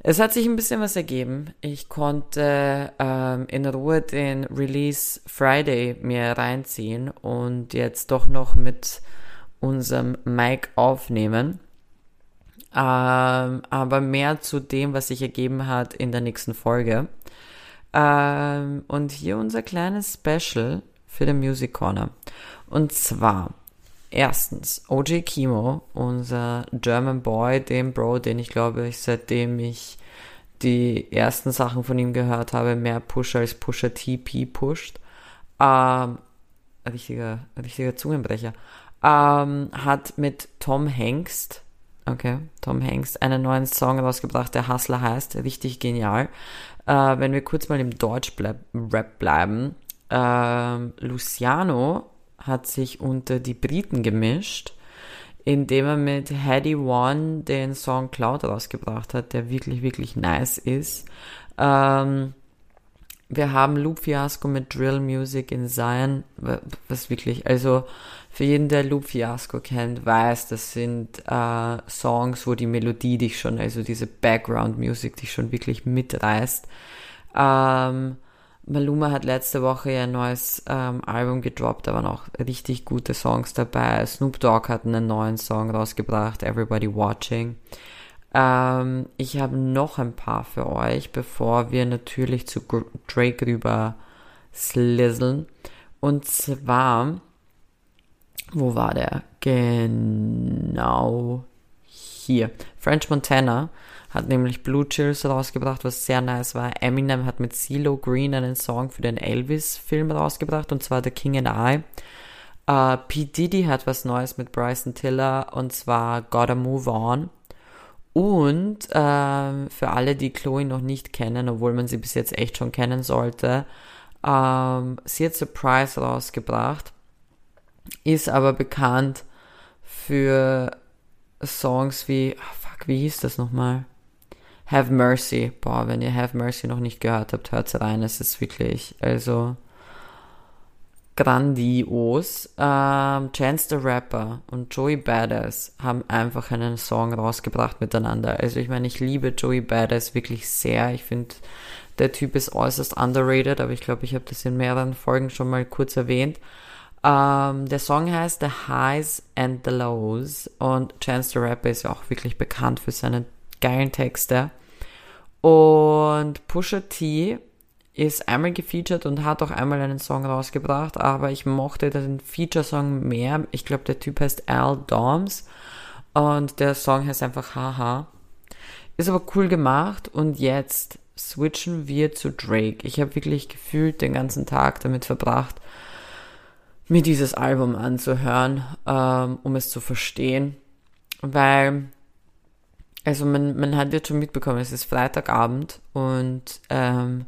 es hat sich ein bisschen was ergeben. Ich konnte ähm, in Ruhe den Release Friday mir reinziehen und jetzt doch noch mit unserem Mic aufnehmen. Ähm, aber mehr zu dem, was sich ergeben hat in der nächsten Folge. Ähm, und hier unser kleines Special für den Music Corner. Und zwar Erstens, OJ Kimo, unser German Boy, dem Bro, den ich glaube, ich seitdem ich die ersten Sachen von ihm gehört habe, mehr Pusher als Pusher TP pusht. Ähm, richtiger, richtiger Zungenbrecher. Ähm, hat mit Tom Hengst, okay, Tom Hengst, einen neuen Song rausgebracht, der Hustler heißt, richtig genial. Äh, wenn wir kurz mal im Deutsch-Rap bleiben, ähm, Luciano hat sich unter die Briten gemischt, indem er mit Heady One den Song Cloud rausgebracht hat, der wirklich, wirklich nice ist. Ähm, wir haben Loop Fiasco mit Drill Music in Zion, was wirklich, also für jeden, der Loop Fiasco kennt, weiß, das sind äh, Songs, wo die Melodie dich schon, also diese Background Music dich schon wirklich mitreißt. Ähm, Maluma hat letzte Woche ein neues ähm, Album gedroppt, da waren auch richtig gute Songs dabei. Snoop Dogg hat einen neuen Song rausgebracht, Everybody Watching. Ähm, ich habe noch ein paar für euch, bevor wir natürlich zu Drake rüber slizzeln. Und zwar, wo war der? Genau hier. French Montana hat nämlich Blue Chills rausgebracht, was sehr nice war. Eminem hat mit CeeLo Green einen Song für den Elvis-Film rausgebracht, und zwar The King and I. Uh, P. Diddy hat was Neues mit Bryson Tiller, und zwar Gotta Move On. Und ähm, für alle, die Chloe noch nicht kennen, obwohl man sie bis jetzt echt schon kennen sollte, ähm, sie hat Surprise rausgebracht, ist aber bekannt für Songs wie, oh fuck, wie hieß das nochmal? Have Mercy. Boah, wenn ihr Have Mercy noch nicht gehört habt, hört rein. Es ist wirklich, also grandios. Ähm, Chance the Rapper und Joey Badass haben einfach einen Song rausgebracht miteinander. Also ich meine, ich liebe Joey Badass wirklich sehr. Ich finde, der Typ ist äußerst underrated, aber ich glaube, ich habe das in mehreren Folgen schon mal kurz erwähnt. Ähm, der Song heißt The Highs and the Lows und Chance the Rapper ist ja auch wirklich bekannt für seine geilen Texte. Und Pusha T ist einmal gefeatured und hat auch einmal einen Song rausgebracht, aber ich mochte den Feature-Song mehr. Ich glaube, der Typ heißt Al Doms und der Song heißt einfach Haha. Ist aber cool gemacht und jetzt switchen wir zu Drake. Ich habe wirklich gefühlt den ganzen Tag damit verbracht, mir dieses Album anzuhören, ähm, um es zu verstehen, weil also man, man hat jetzt schon mitbekommen, es ist Freitagabend und ähm,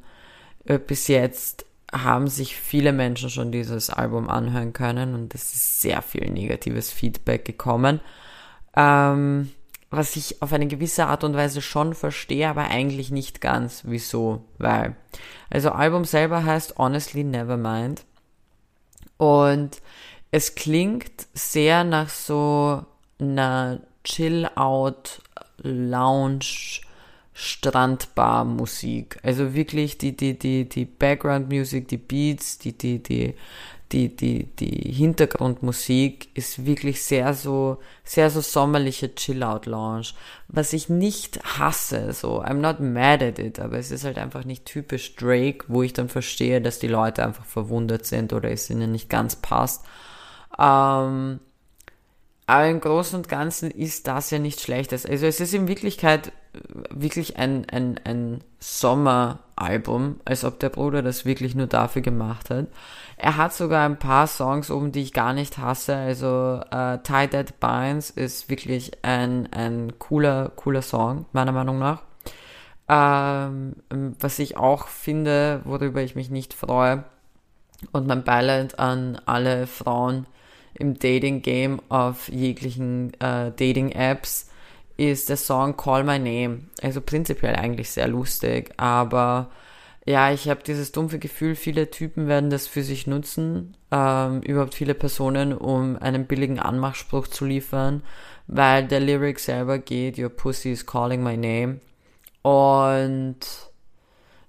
äh, bis jetzt haben sich viele Menschen schon dieses Album anhören können und es ist sehr viel negatives Feedback gekommen. Ähm, was ich auf eine gewisse Art und Weise schon verstehe, aber eigentlich nicht ganz. Wieso? Weil, also Album selber heißt Honestly Nevermind und es klingt sehr nach so einer Chill-Out Lounge Strandbar-Musik. Also wirklich die, die, die, die Background-Musik, die Beats, die, die, die, die, die, die Hintergrundmusik ist wirklich sehr so, sehr so sommerliche Chill-Out-Lounge. Was ich nicht hasse, so, I'm not mad at it, aber es ist halt einfach nicht typisch Drake, wo ich dann verstehe, dass die Leute einfach verwundert sind oder es ihnen nicht ganz passt. Ähm, aber im Großen und Ganzen ist das ja nicht schlechtes. Also es ist in Wirklichkeit wirklich ein, ein, ein Sommeralbum, als ob der Bruder das wirklich nur dafür gemacht hat. Er hat sogar ein paar Songs oben, die ich gar nicht hasse. Also äh, Tie Dead Binds ist wirklich ein, ein cooler, cooler Song, meiner Meinung nach. Ähm, was ich auch finde, worüber ich mich nicht freue, und mein Beileid an alle Frauen, im Dating-Game auf jeglichen äh, Dating-Apps ist der Song Call My Name. Also prinzipiell eigentlich sehr lustig, aber ja, ich habe dieses dumpfe Gefühl, viele Typen werden das für sich nutzen, ähm, überhaupt viele Personen, um einen billigen Anmachspruch zu liefern, weil der Lyric selber geht, Your Pussy is calling my name. Und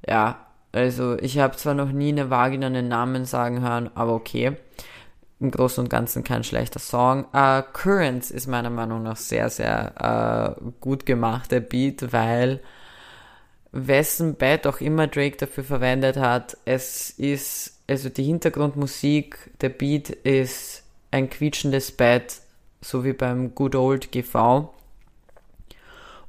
ja, also ich habe zwar noch nie eine Vagina einen Namen sagen hören, aber okay im Großen und Ganzen kein schlechter Song. Uh, Currents ist meiner Meinung nach sehr, sehr uh, gut gemacht, der Beat, weil wessen Bett auch immer Drake dafür verwendet hat, es ist, also die Hintergrundmusik, der Beat ist ein quietschendes Bett, so wie beim Good Old GV.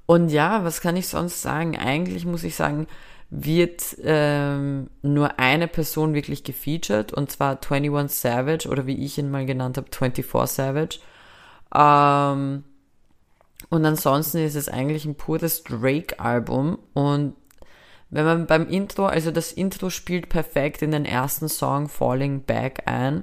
Und ja, was kann ich sonst sagen? Eigentlich muss ich sagen, wird ähm, nur eine Person wirklich gefeatured, und zwar 21 Savage, oder wie ich ihn mal genannt habe, 24 Savage. Ähm, und ansonsten ist es eigentlich ein pures Drake-Album. Und wenn man beim Intro, also das Intro spielt perfekt in den ersten Song Falling Back ein.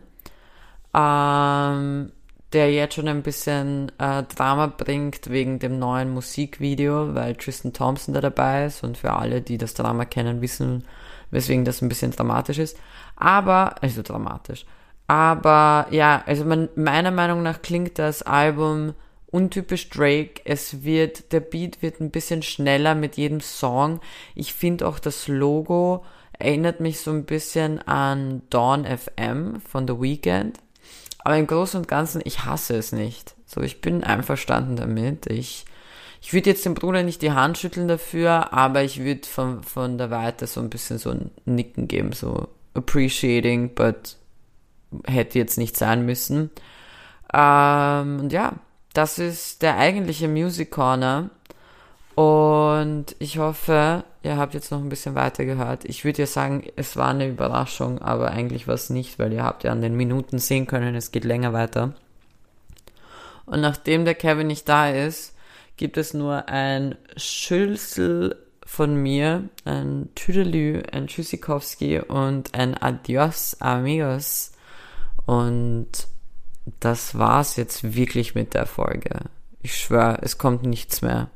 Ähm, der jetzt schon ein bisschen äh, Drama bringt wegen dem neuen Musikvideo, weil Tristan Thompson da dabei ist und für alle, die das Drama kennen, wissen, weswegen das ein bisschen dramatisch ist. Aber, also dramatisch. Aber ja, also man, meiner Meinung nach klingt das Album untypisch Drake. Es wird, der Beat wird ein bisschen schneller mit jedem Song. Ich finde auch das Logo Erinnert mich so ein bisschen an Dawn FM von The Weeknd. Aber im Großen und Ganzen, ich hasse es nicht. So, ich bin einverstanden damit. Ich, ich würde jetzt dem Bruder nicht die Hand schütteln dafür, aber ich würde von, von der Weite so ein bisschen so ein Nicken geben, so appreciating, but hätte jetzt nicht sein müssen. Ähm, und ja, das ist der eigentliche Music Corner. Und ich hoffe, ihr habt jetzt noch ein bisschen weiter gehört. Ich würde ja sagen, es war eine Überraschung, aber eigentlich war es nicht, weil ihr habt ja an den Minuten sehen können, es geht länger weiter. Und nachdem der Kevin nicht da ist, gibt es nur ein Schülsel von mir, ein Tüdelü, ein Tschüssikowski und ein Adios, amigos. Und das war's jetzt wirklich mit der Folge. Ich schwöre, es kommt nichts mehr.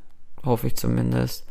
Hoffe ich zumindest.